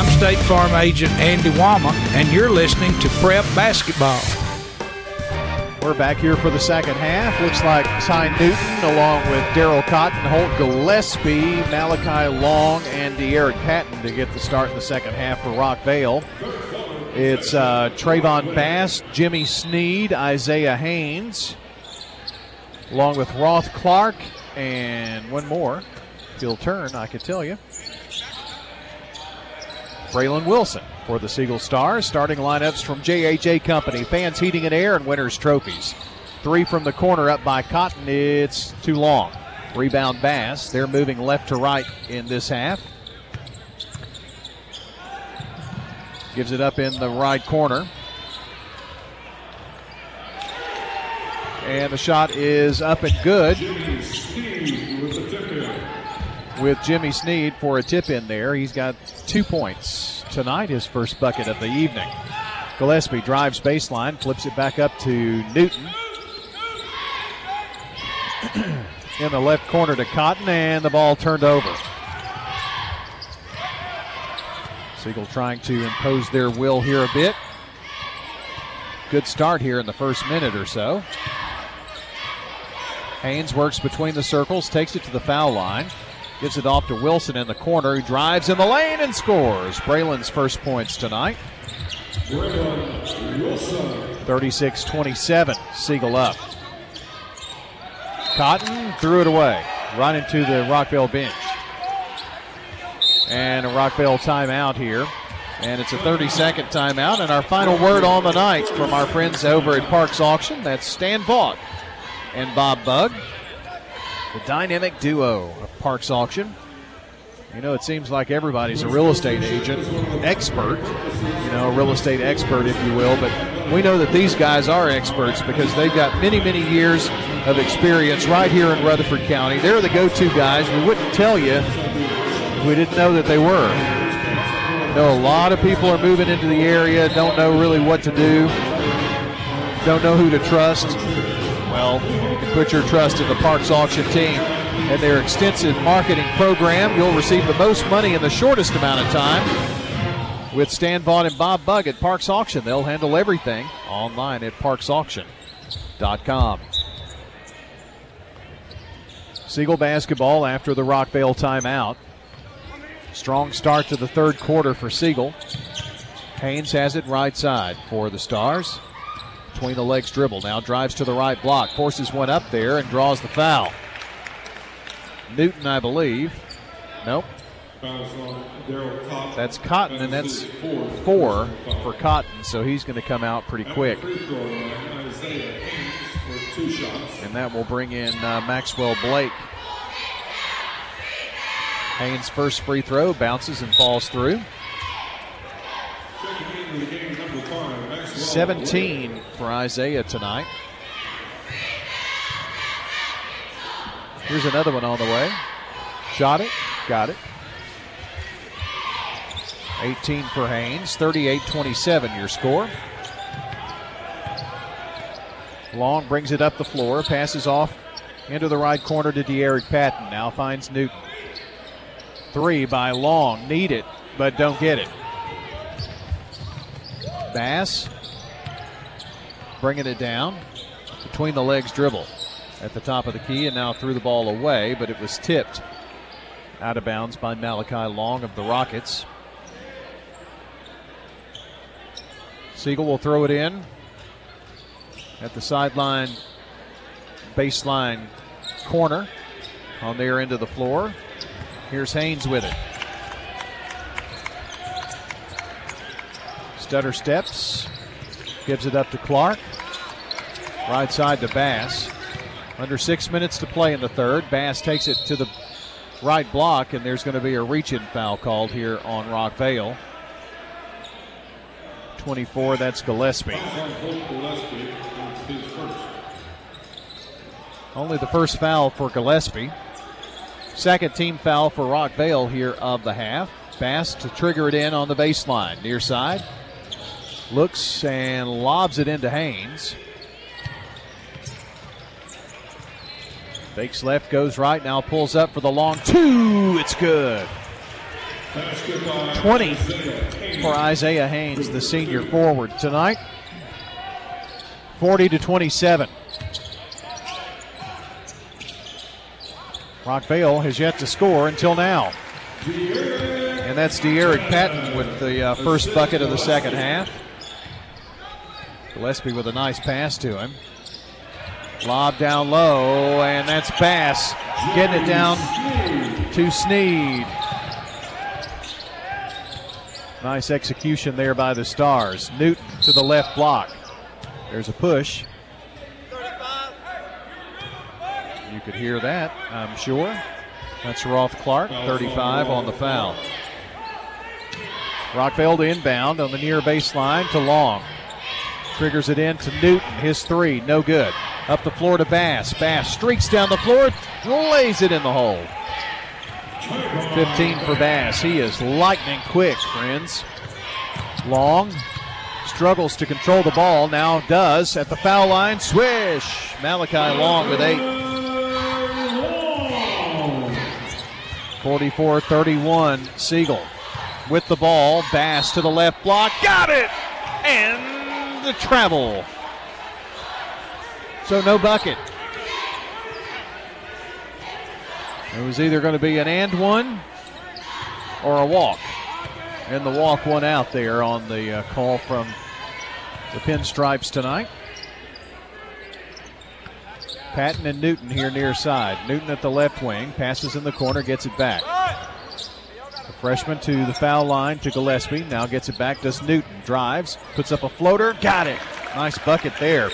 I'm State Farm Agent Andy Wama, and you're listening to Prep Basketball. We're back here for the second half. Looks like Ty Newton, along with Daryl Cotton, Holt Gillespie, Malachi Long, and De'Eric Patton to get the start in the second half for Rockvale. It's uh, Trayvon Bass, Jimmy Sneed, Isaiah Haynes, along with Roth Clark, and one more. You'll turn, I could tell you. Braylon Wilson for the Siegel Stars. Starting lineups from JHA Company, Fans Heating and Air, and Winners Trophies. Three from the corner up by Cotton. It's too long. Rebound Bass. They're moving left to right in this half. Gives it up in the right corner. And the shot is up and good with Jimmy Sneed for a tip in there. He's got two points tonight, his first bucket of the evening. Gillespie drives baseline, flips it back up to Newton. in the left corner to Cotton, and the ball turned over. Siegel trying to impose their will here a bit. Good start here in the first minute or so. Haynes works between the circles, takes it to the foul line. Gives it off to Wilson in the corner, who drives in the lane and scores. Braylon's first points tonight. 36 27, Siegel up. Cotton threw it away, right into the Rockvale bench. And a Rockvale timeout here. And it's a 30 second timeout. And our final word on the night from our friends over at Parks Auction that's Stan Vaught and Bob Bug the dynamic duo of Parks Auction. You know, it seems like everybody's a real estate agent, expert, you know, a real estate expert, if you will, but we know that these guys are experts because they've got many, many years of experience right here in Rutherford County. They're the go to guys. We wouldn't tell you if we didn't know that they were. You know, a lot of people are moving into the area, don't know really what to do, don't know who to trust. Well, you can put your trust in the Parks Auction team and their extensive marketing program. You'll receive the most money in the shortest amount of time. With Stan Vaught and Bob Bug at Parks Auction, they'll handle everything online at parksauction.com. Siegel basketball after the Rockvale timeout. Strong start to the third quarter for Siegel. Haynes has it right side for the Stars between the legs dribble. Now drives to the right block, forces one up there, and draws the foul. Newton, I believe. Nope. That's Cotton, and that's four for Cotton, so he's going to come out pretty quick. And that will bring in uh, Maxwell Blake. Haynes' first free throw bounces and falls through. 17 for Isaiah tonight. Here's another one on the way. Shot it, got it. 18 for Haynes, 38 27 your score. Long brings it up the floor, passes off into the right corner to De'Eric Patton. Now finds Newton. Three by Long. Need it, but don't get it. Bass bringing it down between the legs dribble at the top of the key and now threw the ball away, but it was tipped Out of bounds by Malachi Long of the Rockets. Siegel will throw it in at the sideline, baseline corner on their end of the floor. Here's Haynes with it. Stutter steps, gives it up to Clark. Right side to Bass. Under six minutes to play in the third. Bass takes it to the right block, and there's going to be a reach in foul called here on Rockvale. 24, that's Gillespie. Only the first foul for Gillespie. Second team foul for Rockvale here of the half. Bass to trigger it in on the baseline. Near side. Looks and lobs it into Haynes. Fakes left, goes right, now pulls up for the long two. It's good. 20 for Isaiah Haynes, the senior forward tonight. 40 to 27. Rockvale has yet to score until now. And that's De'Eric Patton with the uh, first bucket of the second half. Gillespie with a nice pass to him. Lob down low, and that's Bass getting it down to Sneed. Nice execution there by the Stars. Newton to the left block. There's a push. You could hear that, I'm sure. That's Roth Clark, 35 on the foul. Rockvale to inbound on the near baseline to Long. Triggers it in to Newton. His three, no good. Up the floor to Bass. Bass streaks down the floor, lays it in the hole. 15 for Bass. He is lightning quick, friends. Long struggles to control the ball, now does at the foul line. Swish! Malachi Long with eight. 44 31, Siegel with the ball. Bass to the left block. Got it! And the travel. So no bucket. It was either going to be an and one or a walk. And the walk won out there on the uh, call from the Pinstripes tonight. Patton and Newton here near side. Newton at the left wing, passes in the corner, gets it back. Freshman to the foul line to Gillespie. Now gets it back. Does Newton drives, puts up a floater, got it. Nice bucket there.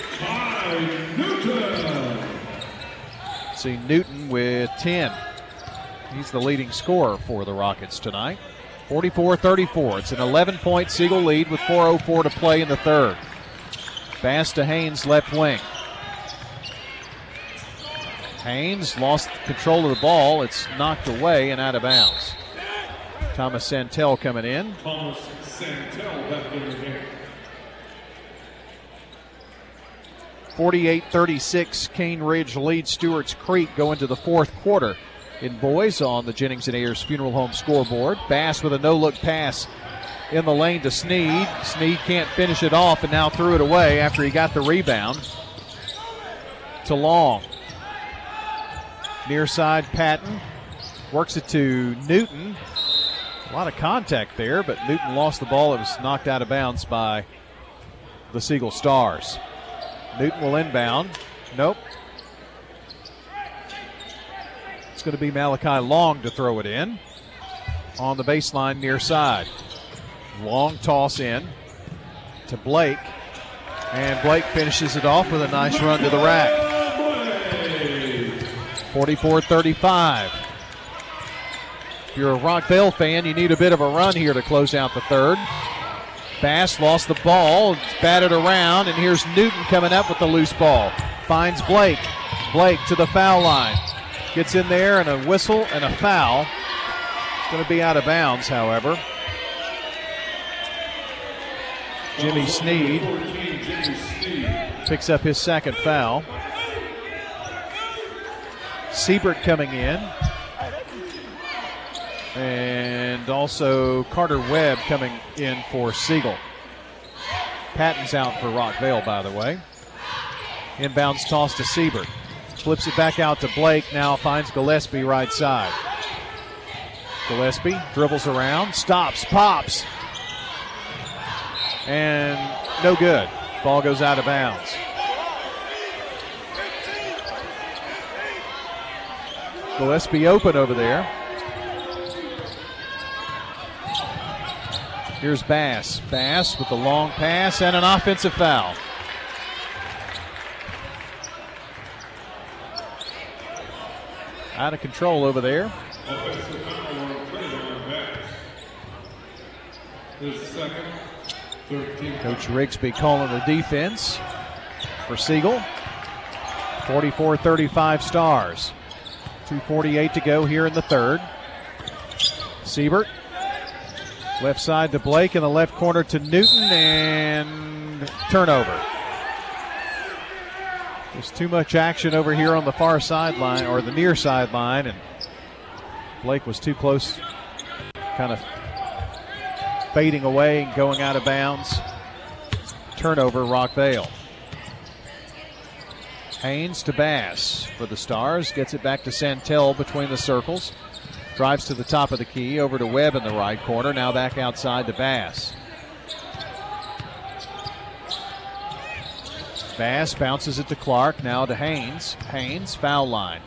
See Newton with 10. He's the leading scorer for the Rockets tonight. 44 34. It's an 11 point Siegel lead with 4.04 to play in the third. Bass to Haynes, left wing. Haynes lost control of the ball. It's knocked away and out of bounds. Thomas Santel coming in. Thomas Santel back in the 48 36, Cane Ridge leads Stewart's Creek going into the fourth quarter in boys on the Jennings and Ayers Funeral Home scoreboard. Bass with a no look pass in the lane to Sneed. Sneed can't finish it off and now threw it away after he got the rebound to Long. Near side, Patton works it to Newton. A lot of contact there, but Newton lost the ball. It was knocked out of bounds by the Siegel Stars. Newton will inbound. Nope. It's going to be Malachi Long to throw it in on the baseline near side. Long toss in to Blake, and Blake finishes it off with a nice run to the rack. 44 35. If you're a Rockvale fan, you need a bit of a run here to close out the third. Bass lost the ball, batted around, and here's Newton coming up with the loose ball. Finds Blake. Blake to the foul line. Gets in there, and a whistle and a foul. It's going to be out of bounds, however. Jimmy Sneed picks up his second foul. Siebert coming in. And also Carter Webb coming in for Siegel. Patton's out for Rockvale, by the way. Inbounds toss to Siebert. Flips it back out to Blake. Now finds Gillespie right side. Gillespie dribbles around, stops, pops, and no good. Ball goes out of bounds. Gillespie open over there. Here's Bass. Bass with the long pass and an offensive foul. Out of control over there. Offensive foul on Trayvon Bass. His second, 13. Coach Rigsby calling the defense for Siegel. 44 35 stars. 2.48 to go here in the third. Siebert. Left side to Blake in the left corner to Newton and turnover. There's too much action over here on the far sideline or the near sideline, and Blake was too close, kind of fading away and going out of bounds. Turnover, Rockvale. Haynes to Bass for the Stars. Gets it back to Santel between the circles. Drives to the top of the key, over to Webb in the right corner. Now back outside to Bass. Bass bounces it to Clark. Now to Haynes. Haynes, foul line.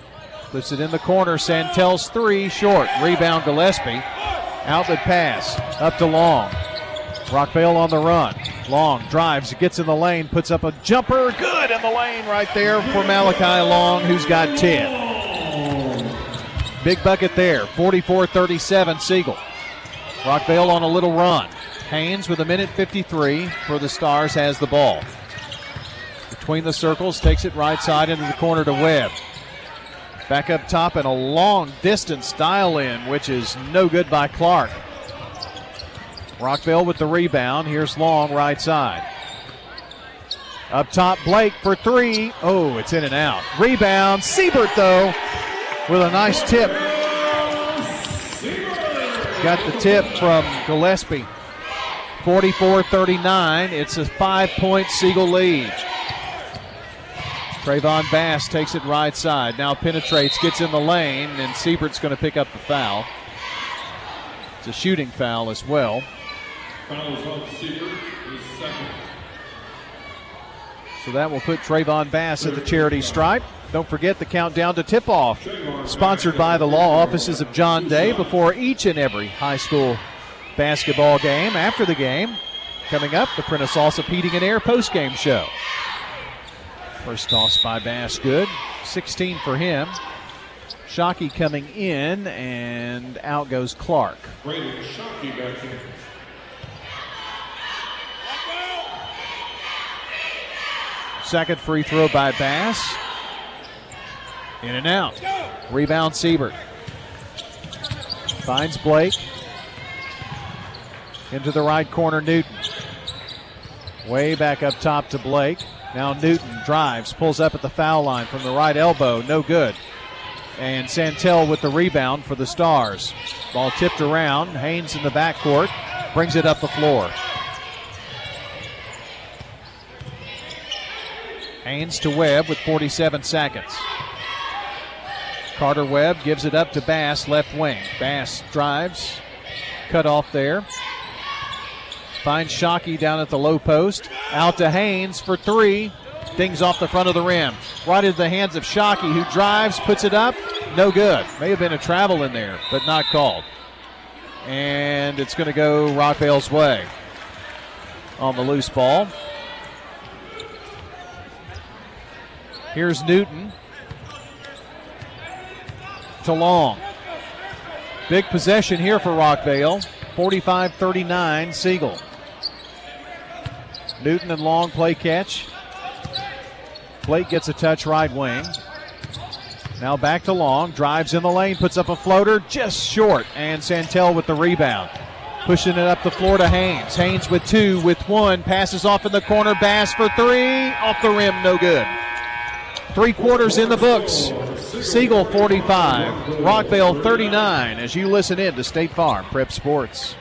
Puts it in the corner. Santel's three, short. Rebound Gillespie. Outlet pass. Up to Long. Rockvale on the run. Long drives, gets in the lane, puts up a jumper. Good in the lane right there for Malachi Long, who's got 10. Big bucket there. 44 37 Siegel. Rockvale on a little run. Haynes with a minute 53 for the Stars has the ball. Between the circles, takes it right side into the corner to Webb. Back up top and a long distance dial in, which is no good by Clark. Rockvale with the rebound. Here's Long, right side. Up top, Blake for three. Oh, it's in and out. Rebound. Siebert, though, with a nice tip. Got the tip from Gillespie. 44 39. It's a five point Siegel lead. Trayvon Bass takes it right side. Now penetrates, gets in the lane, and Siebert's going to pick up the foul. It's a shooting foul as well. Fouls So that will put Trayvon Bass at the charity stripe. Don't forget the countdown to tip off, sponsored by the law offices of John Day before each and every high school basketball game. After the game, coming up, the Prentice Salsa Heating and Air post game show. First toss by Bass, good. 16 for him. Shockey coming in, and out goes Clark. Shockey back. Second free throw by Bass. In and out. Rebound Siebert. Finds Blake. Into the right corner, Newton. Way back up top to Blake. Now Newton drives, pulls up at the foul line from the right elbow. No good. And Santel with the rebound for the Stars. Ball tipped around. Haynes in the backcourt. Brings it up the floor. Haynes to Webb with 47 seconds. Carter Webb gives it up to Bass, left wing. Bass drives, cut off there. Finds Shockey down at the low post. Out to Haynes for three. Dings off the front of the rim. Right into the hands of Shockey, who drives, puts it up. No good. May have been a travel in there, but not called. And it's going to go Rockvale's way on the loose ball. Here's Newton to Long. Big possession here for Rockvale. 45 39, Siegel. Newton and Long play catch. Blake gets a touch right wing. Now back to Long. Drives in the lane, puts up a floater just short. And Santel with the rebound. Pushing it up the floor to Haynes. Haynes with two, with one. Passes off in the corner. Bass for three. Off the rim, no good. Three quarters in the books. Siegel 45, Rockvale 39 as you listen in to State Farm Prep Sports.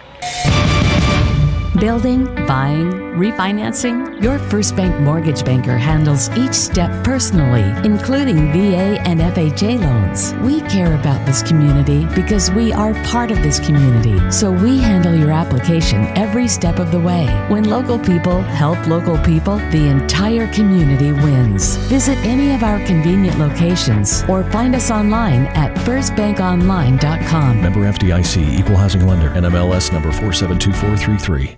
Building, buying, refinancing? Your First Bank mortgage banker handles each step personally, including VA and FHA loans. We care about this community because we are part of this community, so we handle your application every step of the way. When local people help local people, the entire community wins. Visit any of our convenient locations or find us online at firstbankonline.com. Member FDIC, Equal Housing Lender, NMLS number 472433.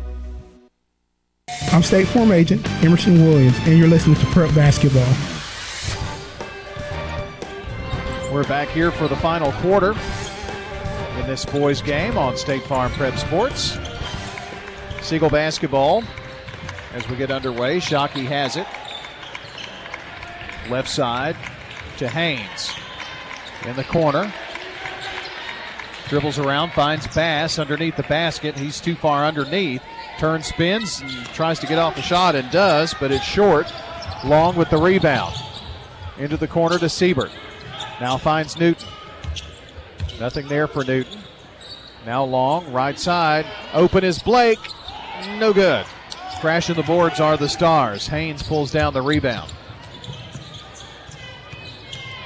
I'm State Farm Agent Emerson Williams, and you're listening to Prep Basketball. We're back here for the final quarter in this boys' game on State Farm Prep Sports. Siegel basketball as we get underway. Shockey has it. Left side to Haynes in the corner. Dribbles around, finds Bass underneath the basket. He's too far underneath. Turns, spins, and tries to get off the shot and does, but it's short. Long with the rebound. Into the corner to Siebert. Now finds Newton. Nothing there for Newton. Now long, right side. Open is Blake. No good. Crashing the boards are the Stars. Haynes pulls down the rebound.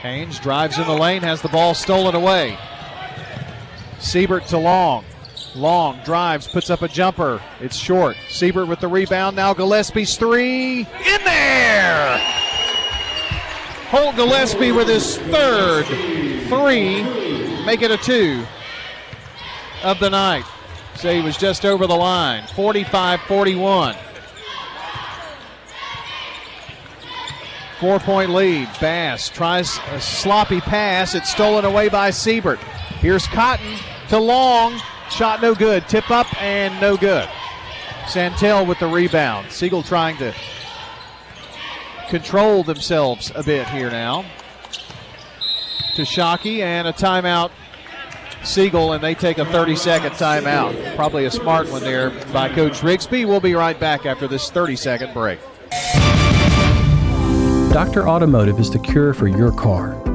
Haynes drives in the lane, has the ball stolen away. Siebert to Long. Long drives, puts up a jumper. It's short. Siebert with the rebound. Now Gillespie's three. In there! Holt Gillespie with his third three. Make it a two of the night. Say he was just over the line. 45 41. Four point lead. Bass tries a sloppy pass. It's stolen away by Siebert. Here's Cotton to Long. Shot no good. Tip up and no good. Santel with the rebound. Siegel trying to control themselves a bit here now. To Shockey and a timeout. Siegel, and they take a 30 second timeout. Probably a smart one there by Coach Rigsby. We'll be right back after this 30 second break. Dr. Automotive is the cure for your car.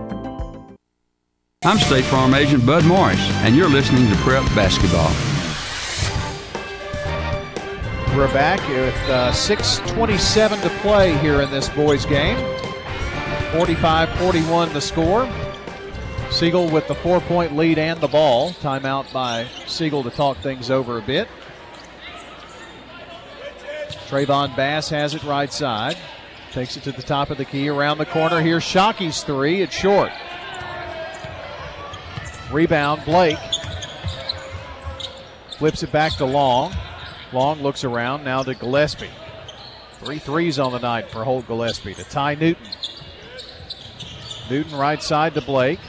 I'm State Farm Agent Bud Morris, and you're listening to Prep Basketball. We're back with uh, 6.27 to play here in this boys' game. 45 41 the score. Siegel with the four point lead and the ball. Timeout by Siegel to talk things over a bit. Trayvon Bass has it right side. Takes it to the top of the key around the corner. Here's Shockey's three. It's short. Rebound, Blake. Flips it back to Long. Long looks around now to Gillespie. Three threes on the night for Holt Gillespie to Ty Newton. Newton right side to Blake.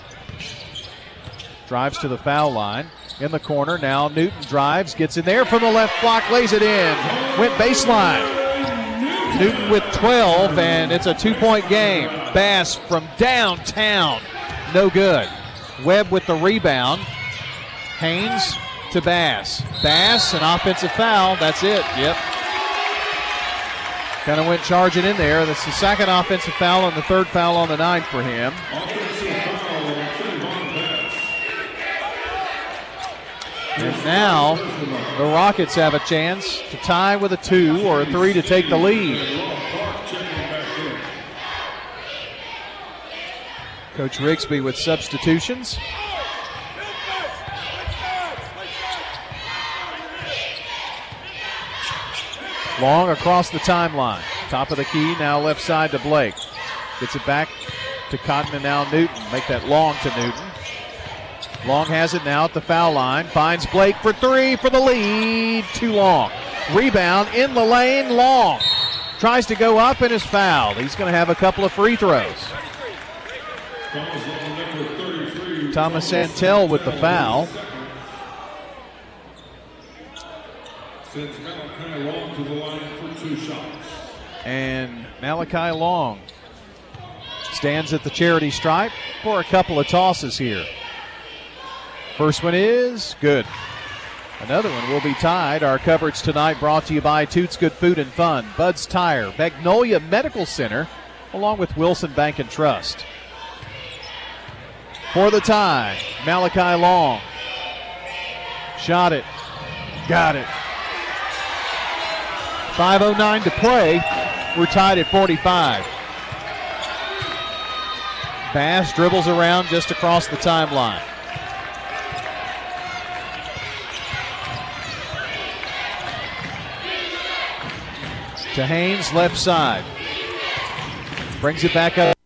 Drives to the foul line. In the corner now, Newton drives, gets in there from the left block, lays it in. Went baseline. Newton with 12, and it's a two point game. Bass from downtown. No good. Webb with the rebound. Haynes to Bass. Bass, an offensive foul. That's it. Yep. Kind of went charging in there. That's the second offensive foul and the third foul on the night for him. And now the Rockets have a chance to tie with a two or a three to take the lead. Coach Rigsby with substitutions. Long across the timeline. Top of the key, now left side to Blake. Gets it back to Cotton and now Newton. Make that long to Newton. Long has it now at the foul line. Finds Blake for three for the lead. Too long. Rebound in the lane. Long. Tries to go up and is fouled. He's going to have a couple of free throws. Thomas Santel with the foul. And Malachi Long stands at the charity stripe for a couple of tosses here. First one is good. Another one will be tied. Our coverage tonight brought to you by Toots Good Food and Fun, Bud's Tire, Magnolia Medical Center, along with Wilson Bank and Trust. For the tie, Malachi Long. Shot it. Got it. 5.09 to play. We're tied at 45. Bass dribbles around just across the timeline. To Haynes, left side. Brings it back up.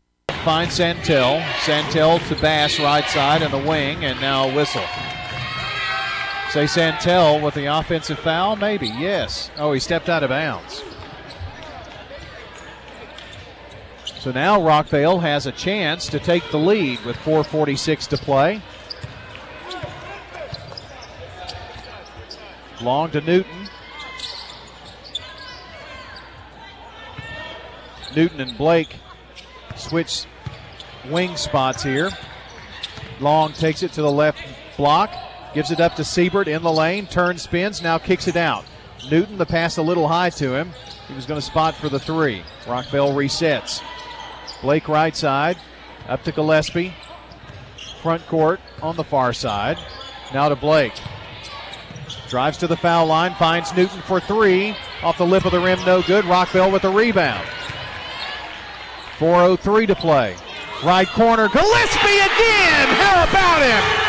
Finds Santel. Santel to Bass, right side, and the wing, and now whistle. Say Santel with the offensive foul? Maybe, yes. Oh, he stepped out of bounds. So now Rockvale has a chance to take the lead with 4.46 to play. Long to Newton. Newton and Blake switch wing spots here. Long takes it to the left block, gives it up to Siebert in the lane, turns, spins, now kicks it out. Newton, the pass a little high to him. He was going to spot for the three. Rockvale resets. Blake right side, up to Gillespie. Front court on the far side. Now to Blake. Drives to the foul line, finds Newton for three. Off the lip of the rim, no good. Rockvale with a rebound. 4.03 to play. Right corner, Gillespie again! How about him?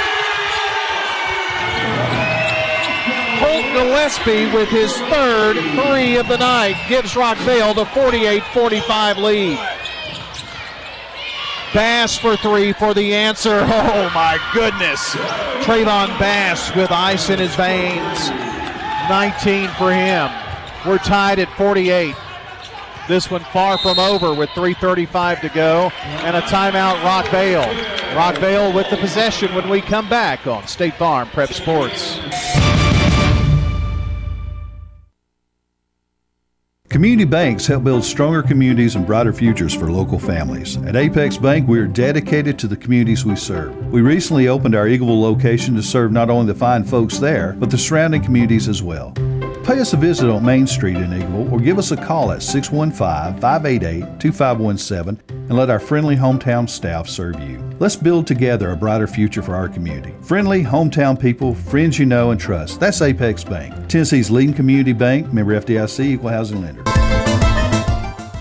Holt Gillespie with his third three of the night gives Rockvale the 48 45 lead. Bass for three for the answer. Oh my goodness. Trayvon Bass with ice in his veins. 19 for him. We're tied at 48. This one far from over with 3.35 to go and a timeout, Rockvale. Rockvale with the possession when we come back on State Farm Prep Sports. Community banks help build stronger communities and brighter futures for local families. At Apex Bank, we are dedicated to the communities we serve. We recently opened our Eagleville location to serve not only the fine folks there, but the surrounding communities as well. Pay us a visit on Main Street in Eagleville or give us a call at 615 588 2517 and let our friendly hometown staff serve you. Let's build together a brighter future for our community. Friendly, hometown people, friends you know and trust. That's Apex Bank, Tennessee's leading community bank, member FDIC, equal housing lender.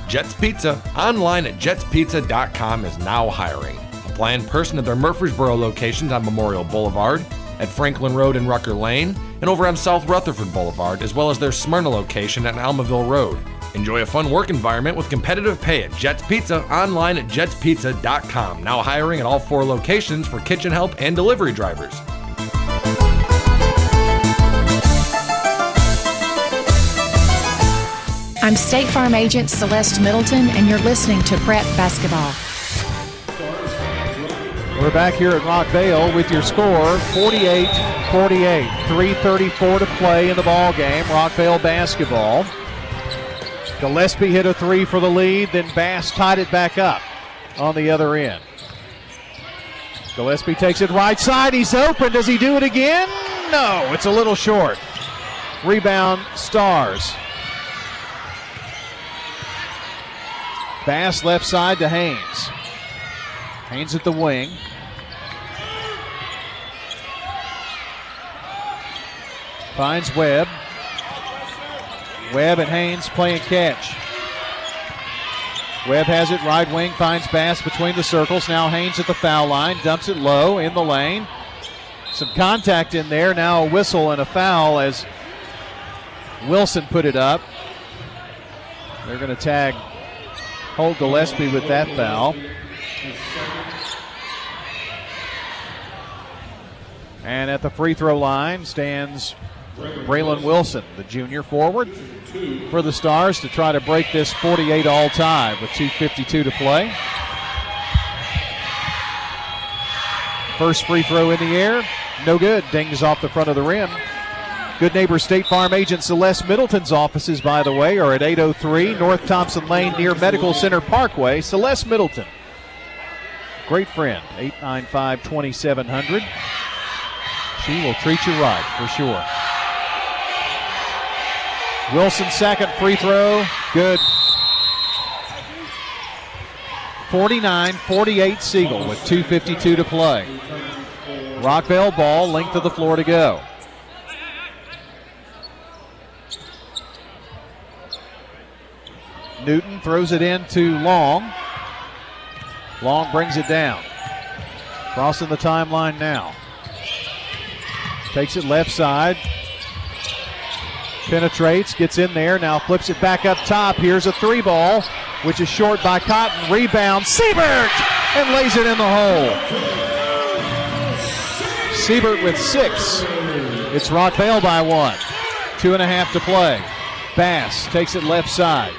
Jets Pizza, online at jetspizza.com, is now hiring. Apply in person at their Murfreesboro locations on Memorial Boulevard, at Franklin Road and Rucker Lane, and over on South Rutherford Boulevard, as well as their Smyrna location at Almaville Road. Enjoy a fun work environment with competitive pay at Jets Pizza online at jetspizza.com. Now hiring at all four locations for kitchen help and delivery drivers. I'm State Farm Agent Celeste Middleton, and you're listening to Prep Basketball. We're back here at Rockvale with your score 48 48. 3.34 to play in the ball game. Rockvale basketball. Gillespie hit a three for the lead, then Bass tied it back up on the other end. Gillespie takes it right side. He's open. Does he do it again? No, it's a little short. Rebound, Stars. Bass left side to Haynes. Haynes at the wing. Finds Webb. Webb and Haynes playing catch. Webb has it right wing, finds Bass between the circles. Now Haynes at the foul line, dumps it low in the lane. Some contact in there. Now a whistle and a foul as Wilson put it up. They're going to tag Holt Gillespie with that foul. And at the free throw line stands Braylon Wilson, the junior forward, for the Stars to try to break this 48 all tie with 2.52 to play. First free throw in the air, no good. Dings off the front of the rim. Good neighbor State Farm agent Celeste Middleton's offices, by the way, are at 803 North Thompson Lane near Medical Center Parkway. Celeste Middleton, great friend, 895 2700. She will treat you right for sure. Wilson's second free throw, good. 49 48 Siegel with 2.52 to play. Rockvale ball, length of the floor to go. Newton throws it in to Long. Long brings it down. Crossing the timeline now. Takes it left side. Penetrates, gets in there, now flips it back up top. Here's a three ball, which is short by Cotton. Rebound, Siebert! And lays it in the hole. Siebert with six. It's Rockvale by one. Two and a half to play. Bass takes it left side.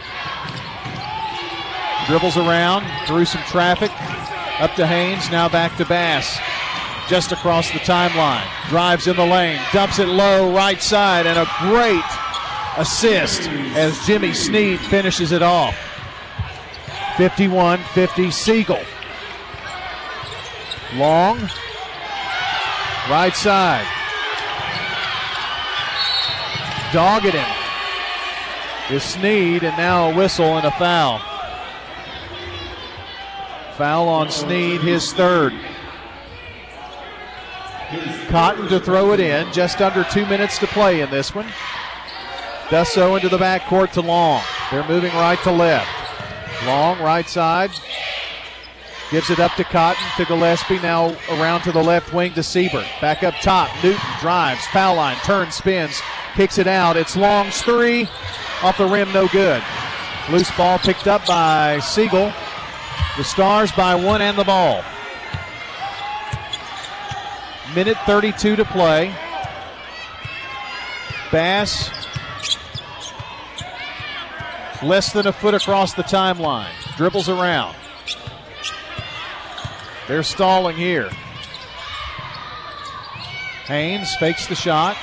Dribbles around through some traffic. Up to Haynes, now back to Bass. Just across the timeline. Drives in the lane, dumps it low, right side, and a great assist as Jimmy Sneed finishes it off. 51 50 Siegel. Long, right side. Dogged him is Sneed, and now a whistle and a foul. Foul on Sneed, his third. Cotton to throw it in, just under two minutes to play in this one. Does so into the backcourt to Long. They're moving right to left. Long, right side. Gives it up to Cotton to Gillespie. Now around to the left wing to Siebert. Back up top. Newton drives, foul line, turns, spins, kicks it out. It's Long's three. Off the rim, no good. Loose ball picked up by Siegel. The Stars by one and the ball. Minute 32 to play. Bass less than a foot across the timeline. Dribbles around. They're stalling here. Haynes fakes the shot.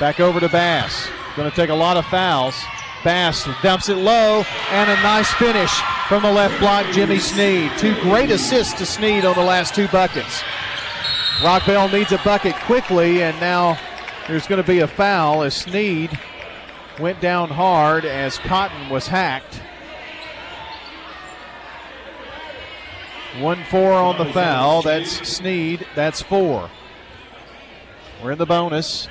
Back over to Bass. Going to take a lot of fouls. Bass dumps it low, and a nice finish from the left block, Jimmy Sneed. Two great assists to Sneed on the last two buckets. Rockvale needs a bucket quickly, and now there's going to be a foul as Sneed went down hard as Cotton was hacked. 1 4 on the foul. That's Sneed. That's four. We're in the bonus.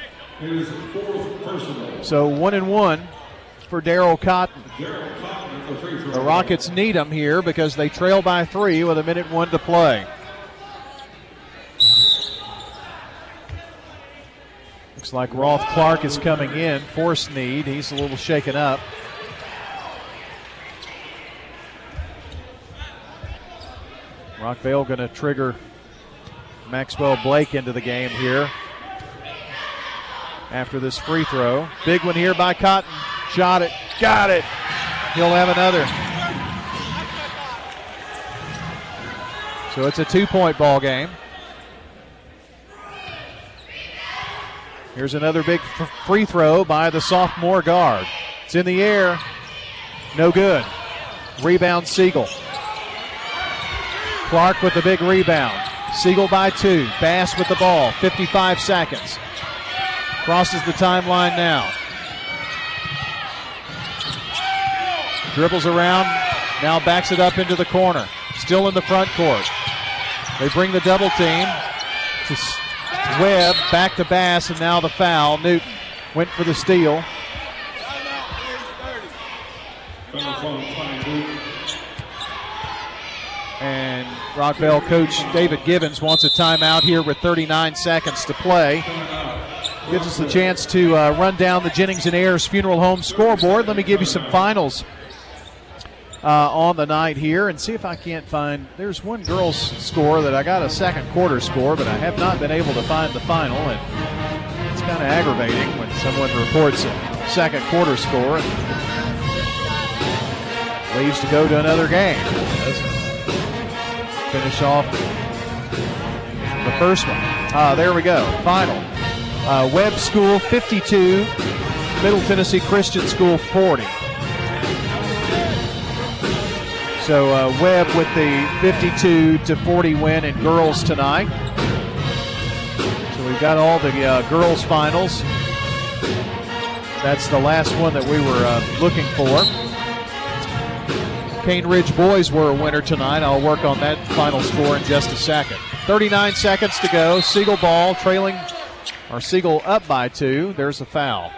So one and one for Daryl Cotton. The Rockets need him here because they trail by three with a minute one to play. Looks like Roth Clark is coming in for Sneed. He's a little shaken up. Rockvale going to trigger Maxwell Blake into the game here after this free throw. Big one here by Cotton. Shot it. Got it. He'll have another. So it's a two point ball game. Here's another big free throw by the sophomore guard. It's in the air. No good. Rebound Siegel. Clark with the big rebound. Siegel by two. Bass with the ball. 55 seconds. Crosses the timeline now. Dribbles around. Now backs it up into the corner. Still in the front court. They bring the double team to Webb back to Bass, and now the foul. Newton went for the steal. And Rockvale coach David Gibbons wants a timeout here with 39 seconds to play. gives us the chance to uh, run down the Jennings and Ayers Funeral Home scoreboard. Let me give you some finals uh, on the night here and see if I can't find. There's one girls' score that I got a second quarter score, but I have not been able to find the final, and it's kind of aggravating when someone reports a second quarter score and leaves to go to another game. Finish off the first one. Uh, there we go. Final. Uh, Webb School 52, Middle Tennessee Christian School 40. So uh, Webb with the 52 to 40 win in girls tonight. So we've got all the uh, girls finals. That's the last one that we were uh, looking for. Cane Ridge boys were a winner tonight. I'll work on that final score in just a second. 39 seconds to go. Siegel ball trailing, or Siegel up by two. There's a foul.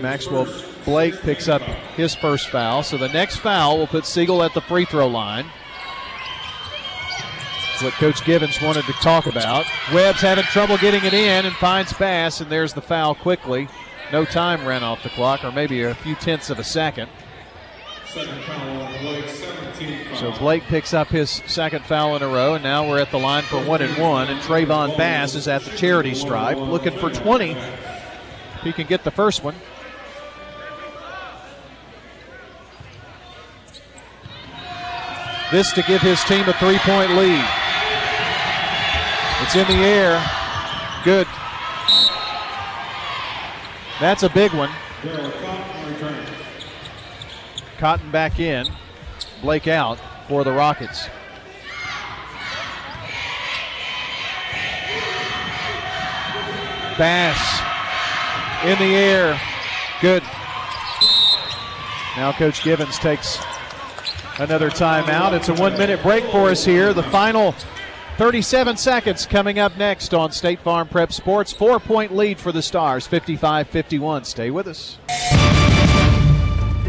Maxwell Blake picks up his first foul. So the next foul will put Siegel at the free throw line. That's what Coach Givens wanted to talk about. Webb's having trouble getting it in and finds Bass, and there's the foul quickly. No time ran off the clock, or maybe a few tenths of a second. So Blake picks up his second foul in a row, and now we're at the line for one and one. And Trayvon Bass is at the charity stripe, looking for 20. If he can get the first one. This to give his team a three point lead. It's in the air. Good. That's a big one. Cotton back in. Blake out for the Rockets. Bass in the air. Good. Now Coach Givens takes another timeout. It's a one minute break for us here. The final 37 seconds coming up next on State Farm Prep Sports. Four point lead for the Stars, 55 51. Stay with us.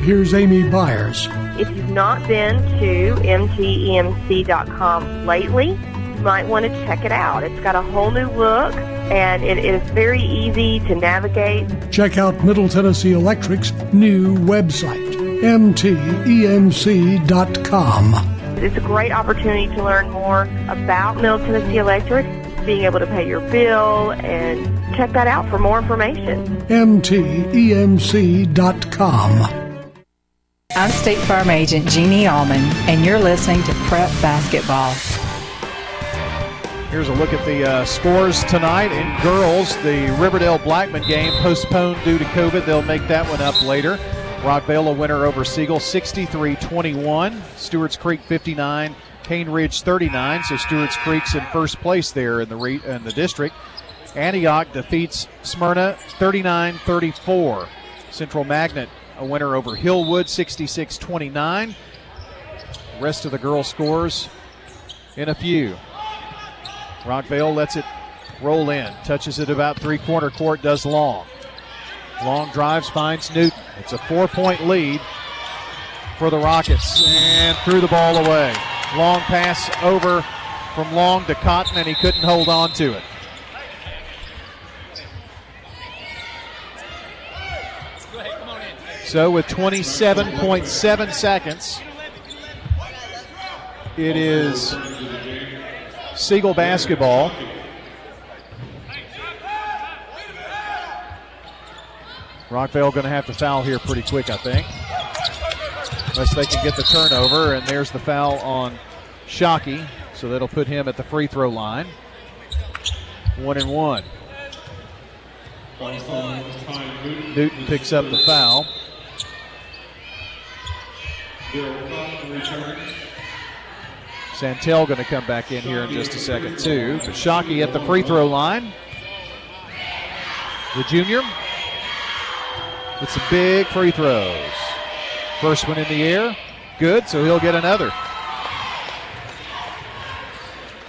Here's Amy Byers. If you've not been to mtemc.com lately, you might want to check it out. It's got a whole new look and it is very easy to navigate. Check out Middle Tennessee Electric's new website, mtemc.com. It's a great opportunity to learn more about Middle Tennessee Electric, being able to pay your bill, and check that out for more information. mtemc.com. I'm State Farm Agent Jeannie Allman, and you're listening to Prep Basketball. Here's a look at the uh, scores tonight in girls. The Riverdale Blackman game postponed due to COVID. They'll make that one up later. Rockvale a winner over Siegel 63-21. Stewart's Creek 59, Cane Ridge 39. So Stewart's Creek's in first place there in the re- in the district. Antioch defeats Smyrna 39-34. Central Magnet a winner over Hillwood 66-29. Rest of the girl scores in a few. Rockvale lets it roll in, touches it about three quarter court, does long. Long drives, finds Newton. It's a four point lead for the Rockets and threw the ball away. Long pass over from Long to Cotton, and he couldn't hold on to it. So, with 27.7 seconds, it is Siegel basketball. Rockvale going to have to foul here pretty quick, I think. Unless they can get the turnover, and there's the foul on Shockey, so that'll put him at the free throw line. One and one. Newton picks up the foul. Santel going to come back in here in just a second, too. But Shockey at the free throw line. The junior with some big free throws. First one in the air, good, so he'll get another.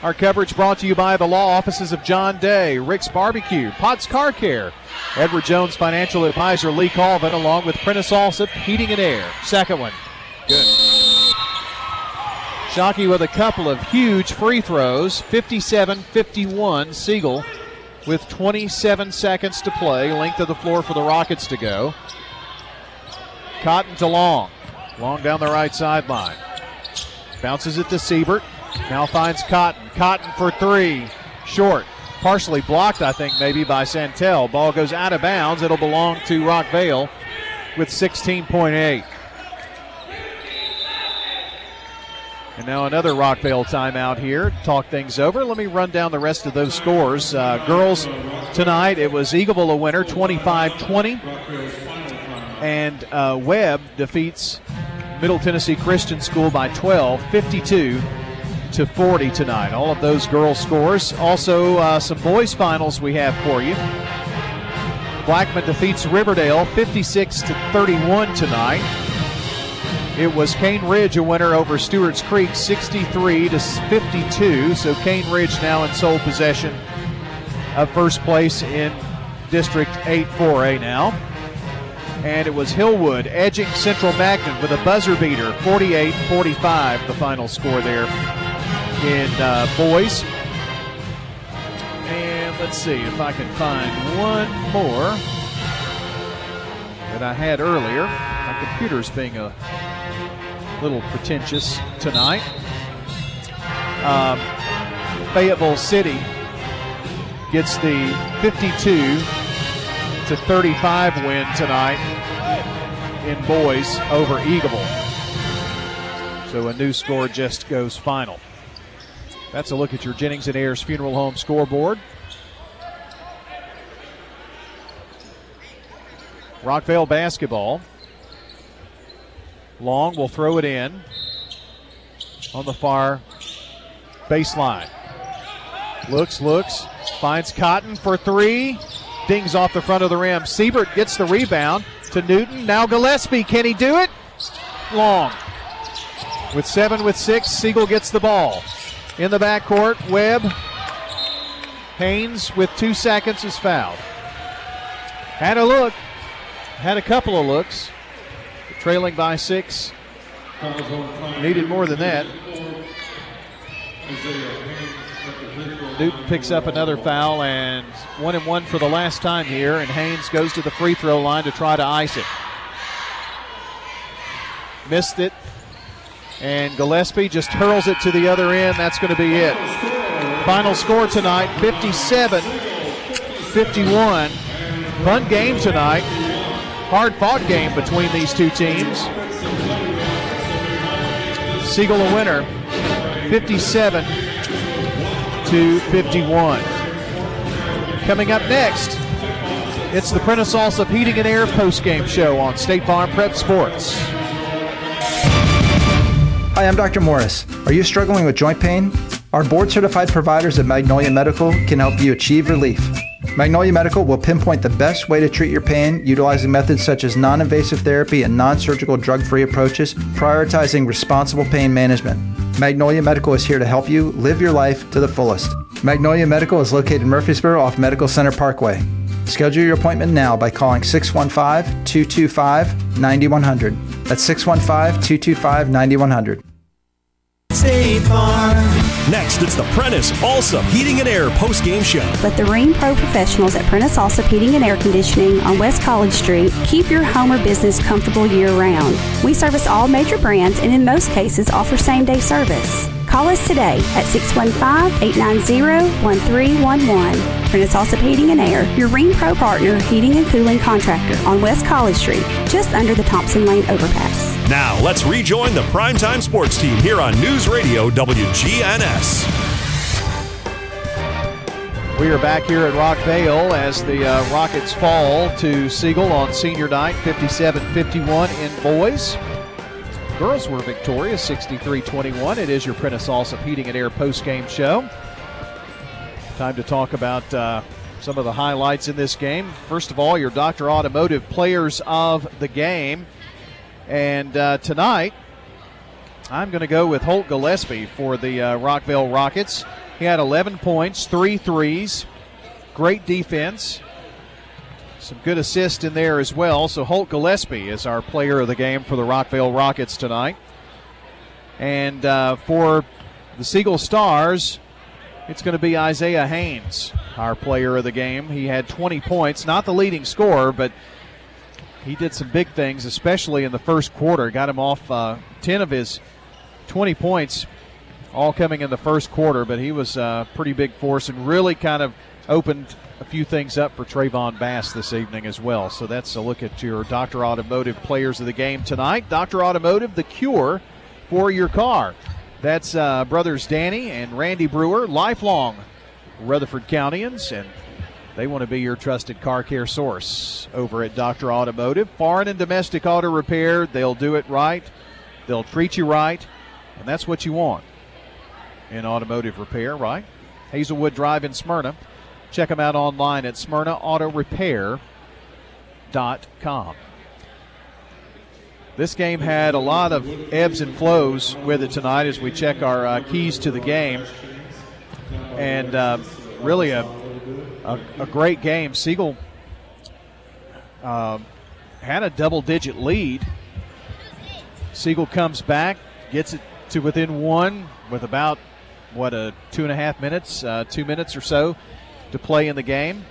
Our coverage brought to you by the law offices of John Day, Rick's Barbecue, Potts Car Care, Edward Jones Financial Advisor Lee Colvin, along with Prentice Allsup Heating and Air. Second one, good. Shockey with a couple of huge free throws, 57 51. Siegel with 27 seconds to play. Length of the floor for the Rockets to go. Cotton to Long. Long down the right sideline. Bounces it to Siebert. Now finds Cotton. Cotton for three. Short. Partially blocked, I think, maybe by Santel. Ball goes out of bounds. It'll belong to Rockvale with 16.8. And now another Rockvale timeout here. Talk things over. Let me run down the rest of those scores. Uh, girls tonight, it was Eagleville a winner, 25 20. And uh, Webb defeats Middle Tennessee Christian School by 12, 52 to 40 tonight. All of those girls' scores. Also, uh, some boys' finals we have for you. Blackman defeats Riverdale 56 to 31 tonight. It was Cane Ridge a winner over Stewart's Creek 63 to 52. So Cane Ridge now in sole possession of first place in District 8 4A now. And it was Hillwood edging Central Magnet with a buzzer beater 48 45, the final score there in uh, boys. And let's see if I can find one more that I had earlier. My computer's being a little pretentious tonight. Um, Fayetteville City gets the 52 to 35 win tonight in boys over Eagleville. So a new score just goes final. That's a look at your Jennings and Ayers Funeral Home scoreboard. Rockvale basketball. Long will throw it in on the far baseline. Looks, looks, finds Cotton for three. Dings off the front of the rim. Siebert gets the rebound to Newton. Now Gillespie. Can he do it? Long. With seven with six, Siegel gets the ball. In the backcourt, Webb. Haynes with two seconds is fouled. Had a look. Had a couple of looks trailing by six. Needed more than that. Newton picks up another foul and one and one for the last time here, and Haynes goes to the free throw line to try to ice it. Missed it, and Gillespie just hurls it to the other end. That's going to be it. Final score tonight 57 51. Fun game tonight hard fought game between these two teams. Siegel a winner, 57 to 51. Coming up next, it's the Prentice Allsup Heating and Air postgame show on State Farm Prep Sports. Hi, I'm Dr. Morris. Are you struggling with joint pain? Our board certified providers at Magnolia Medical can help you achieve relief. Magnolia Medical will pinpoint the best way to treat your pain utilizing methods such as non invasive therapy and non surgical drug free approaches, prioritizing responsible pain management. Magnolia Medical is here to help you live your life to the fullest. Magnolia Medical is located in Murfreesboro off Medical Center Parkway. Schedule your appointment now by calling 615 225 9100. That's 615 225 9100. State Farm. Next, it's the Prentice Allsup Heating and Air post-game show. Let the Rheem Pro professionals at Prentice Allsup Heating and Air Conditioning on West College Street keep your home or business comfortable year-round. We service all major brands and in most cases offer same-day service. Call us today at 615-890-1311. Prentice Allsup Heating and Air, your Rheem Pro partner heating and cooling contractor on West College Street, just under the Thompson Lane overpass. Now, let's rejoin the primetime sports team here on News Radio WGNS. We are back here at Rockvale as the uh, Rockets fall to Siegel on senior night, 57 51 in boys. Girls were victorious, 63 21. It is your Prentice Allsup Heating and Air post game show. Time to talk about uh, some of the highlights in this game. First of all, your Dr. Automotive players of the game. And uh, tonight, I'm going to go with Holt Gillespie for the uh, Rockvale Rockets. He had 11 points, three threes, great defense, some good assists in there as well. So Holt Gillespie is our player of the game for the Rockvale Rockets tonight. And uh, for the Siegel Stars, it's going to be Isaiah Haynes, our player of the game. He had 20 points, not the leading scorer, but he did some big things, especially in the first quarter. Got him off uh, 10 of his 20 points, all coming in the first quarter, but he was a pretty big force and really kind of opened a few things up for Trayvon Bass this evening as well. So that's a look at your Dr. Automotive players of the game tonight. Dr. Automotive, the cure for your car. That's uh, brothers Danny and Randy Brewer, lifelong Rutherford Countians, and they want to be your trusted car care source over at Dr. Automotive. Foreign and domestic auto repair, they'll do it right, they'll treat you right, and that's what you want in automotive repair, right? Hazelwood Drive in Smyrna. Check them out online at smyrnaautorepair.com. This game had a lot of ebbs and flows with it tonight as we check our uh, keys to the game. And uh, really a, a, a, great game. Siegel uh, had a double digit lead. Siegel comes back, gets it to within one with about, what, a two and a half minutes, uh, two minutes or so to play in the game.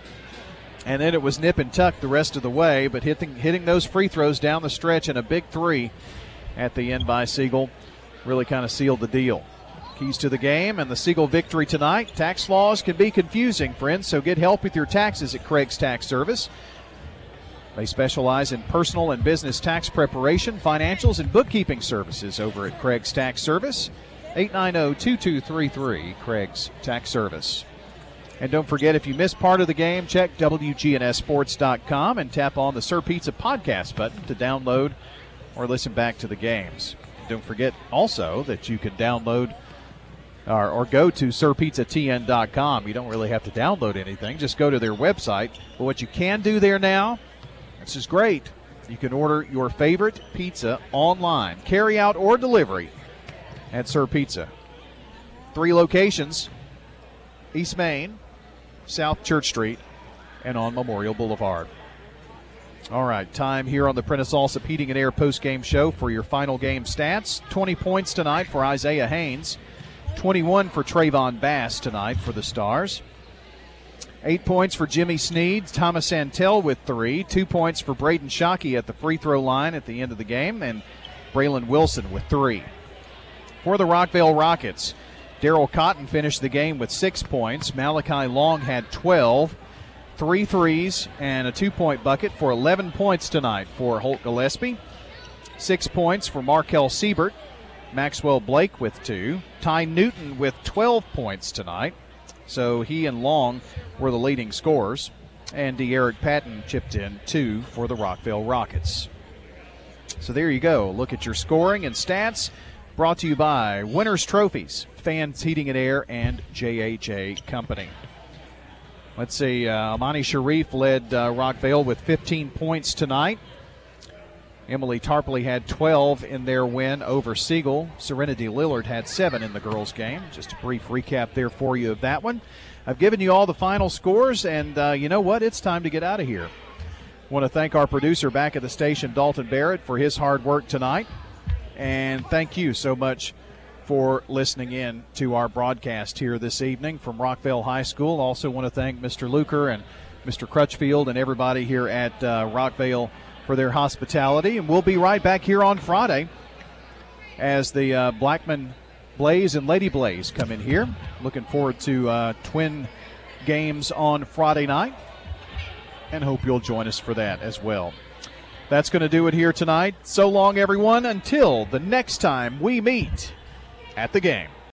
And then it was nip and tuck the rest of the way, but hitting, hitting those free throws down the stretch and a big three at the end by Siegel really kind of sealed the deal. Keys to the game and the Siegel victory tonight. Tax laws can be confusing, friends, so get help with your taxes at Craig's Tax Service. They specialize in personal and business tax preparation, financials, and bookkeeping services over at Craig's Tax Service. 890 2233, Craig's Tax Service. And don't forget, if you missed part of the game, check WGNSSports.com and tap on the Sir Pizza podcast button to download or listen back to the games. Don't forget also that you can download or, or go to SirPizzaTN.com. You don't really have to download anything, just go to their website. But what you can do there now, this is great. You can order your favorite pizza online, carry out or delivery at Sir Pizza. Three locations East Main, South Church Street, and on Memorial Boulevard. All right, time here on the Prentice Allsup Heating and Air post-game show for your final game stats. 20 points tonight for Isaiah Haynes, 21 for Trayvon Bass tonight for the Stars. Eight points for Jimmy Sneed, Thomas Santel with three, two points for Braden Shockey at the free throw line at the end of the game, and Braylon Wilson with three. For the Rockvale Rockets, Daryl Cotton finished the game with six points. Malachi Long had 12, three threes, and a two point bucket for 11 points tonight for Holt Gillespie. Six points for Markel Siebert. Maxwell Blake with two. Ty Newton with 12 points tonight. So he and Long were the leading scorers. And De'Eric Patton chipped in two for the Rockvale Rockets. So there you go. Look at your scoring and stats. Brought to you by Winners Trophies, Fans Heating and Air, and JHA Company. Let's see, uh, Amani Sharif led uh, Rockvale with 15 points tonight. Emily Tarpley had 12 in their win over Siegel. Serenity Lillard had seven in the girls' game. Just a brief recap there for you of that one. I've given you all the final scores, and uh, you know what? It's time to get out of here. Want to thank our producer back at the station, Dalton Barrett, for his hard work tonight. And thank you so much for listening in to our broadcast here this evening from Rockvale High School. Also, want to thank Mr. Luker and Mr. Crutchfield and everybody here at uh, Rockvale for their hospitality. And we'll be right back here on Friday as the uh, Blackman Blaze and Lady Blaze come in here. Looking forward to uh, twin games on Friday night and hope you'll join us for that as well. That's going to do it here tonight. So long, everyone, until the next time we meet at the game.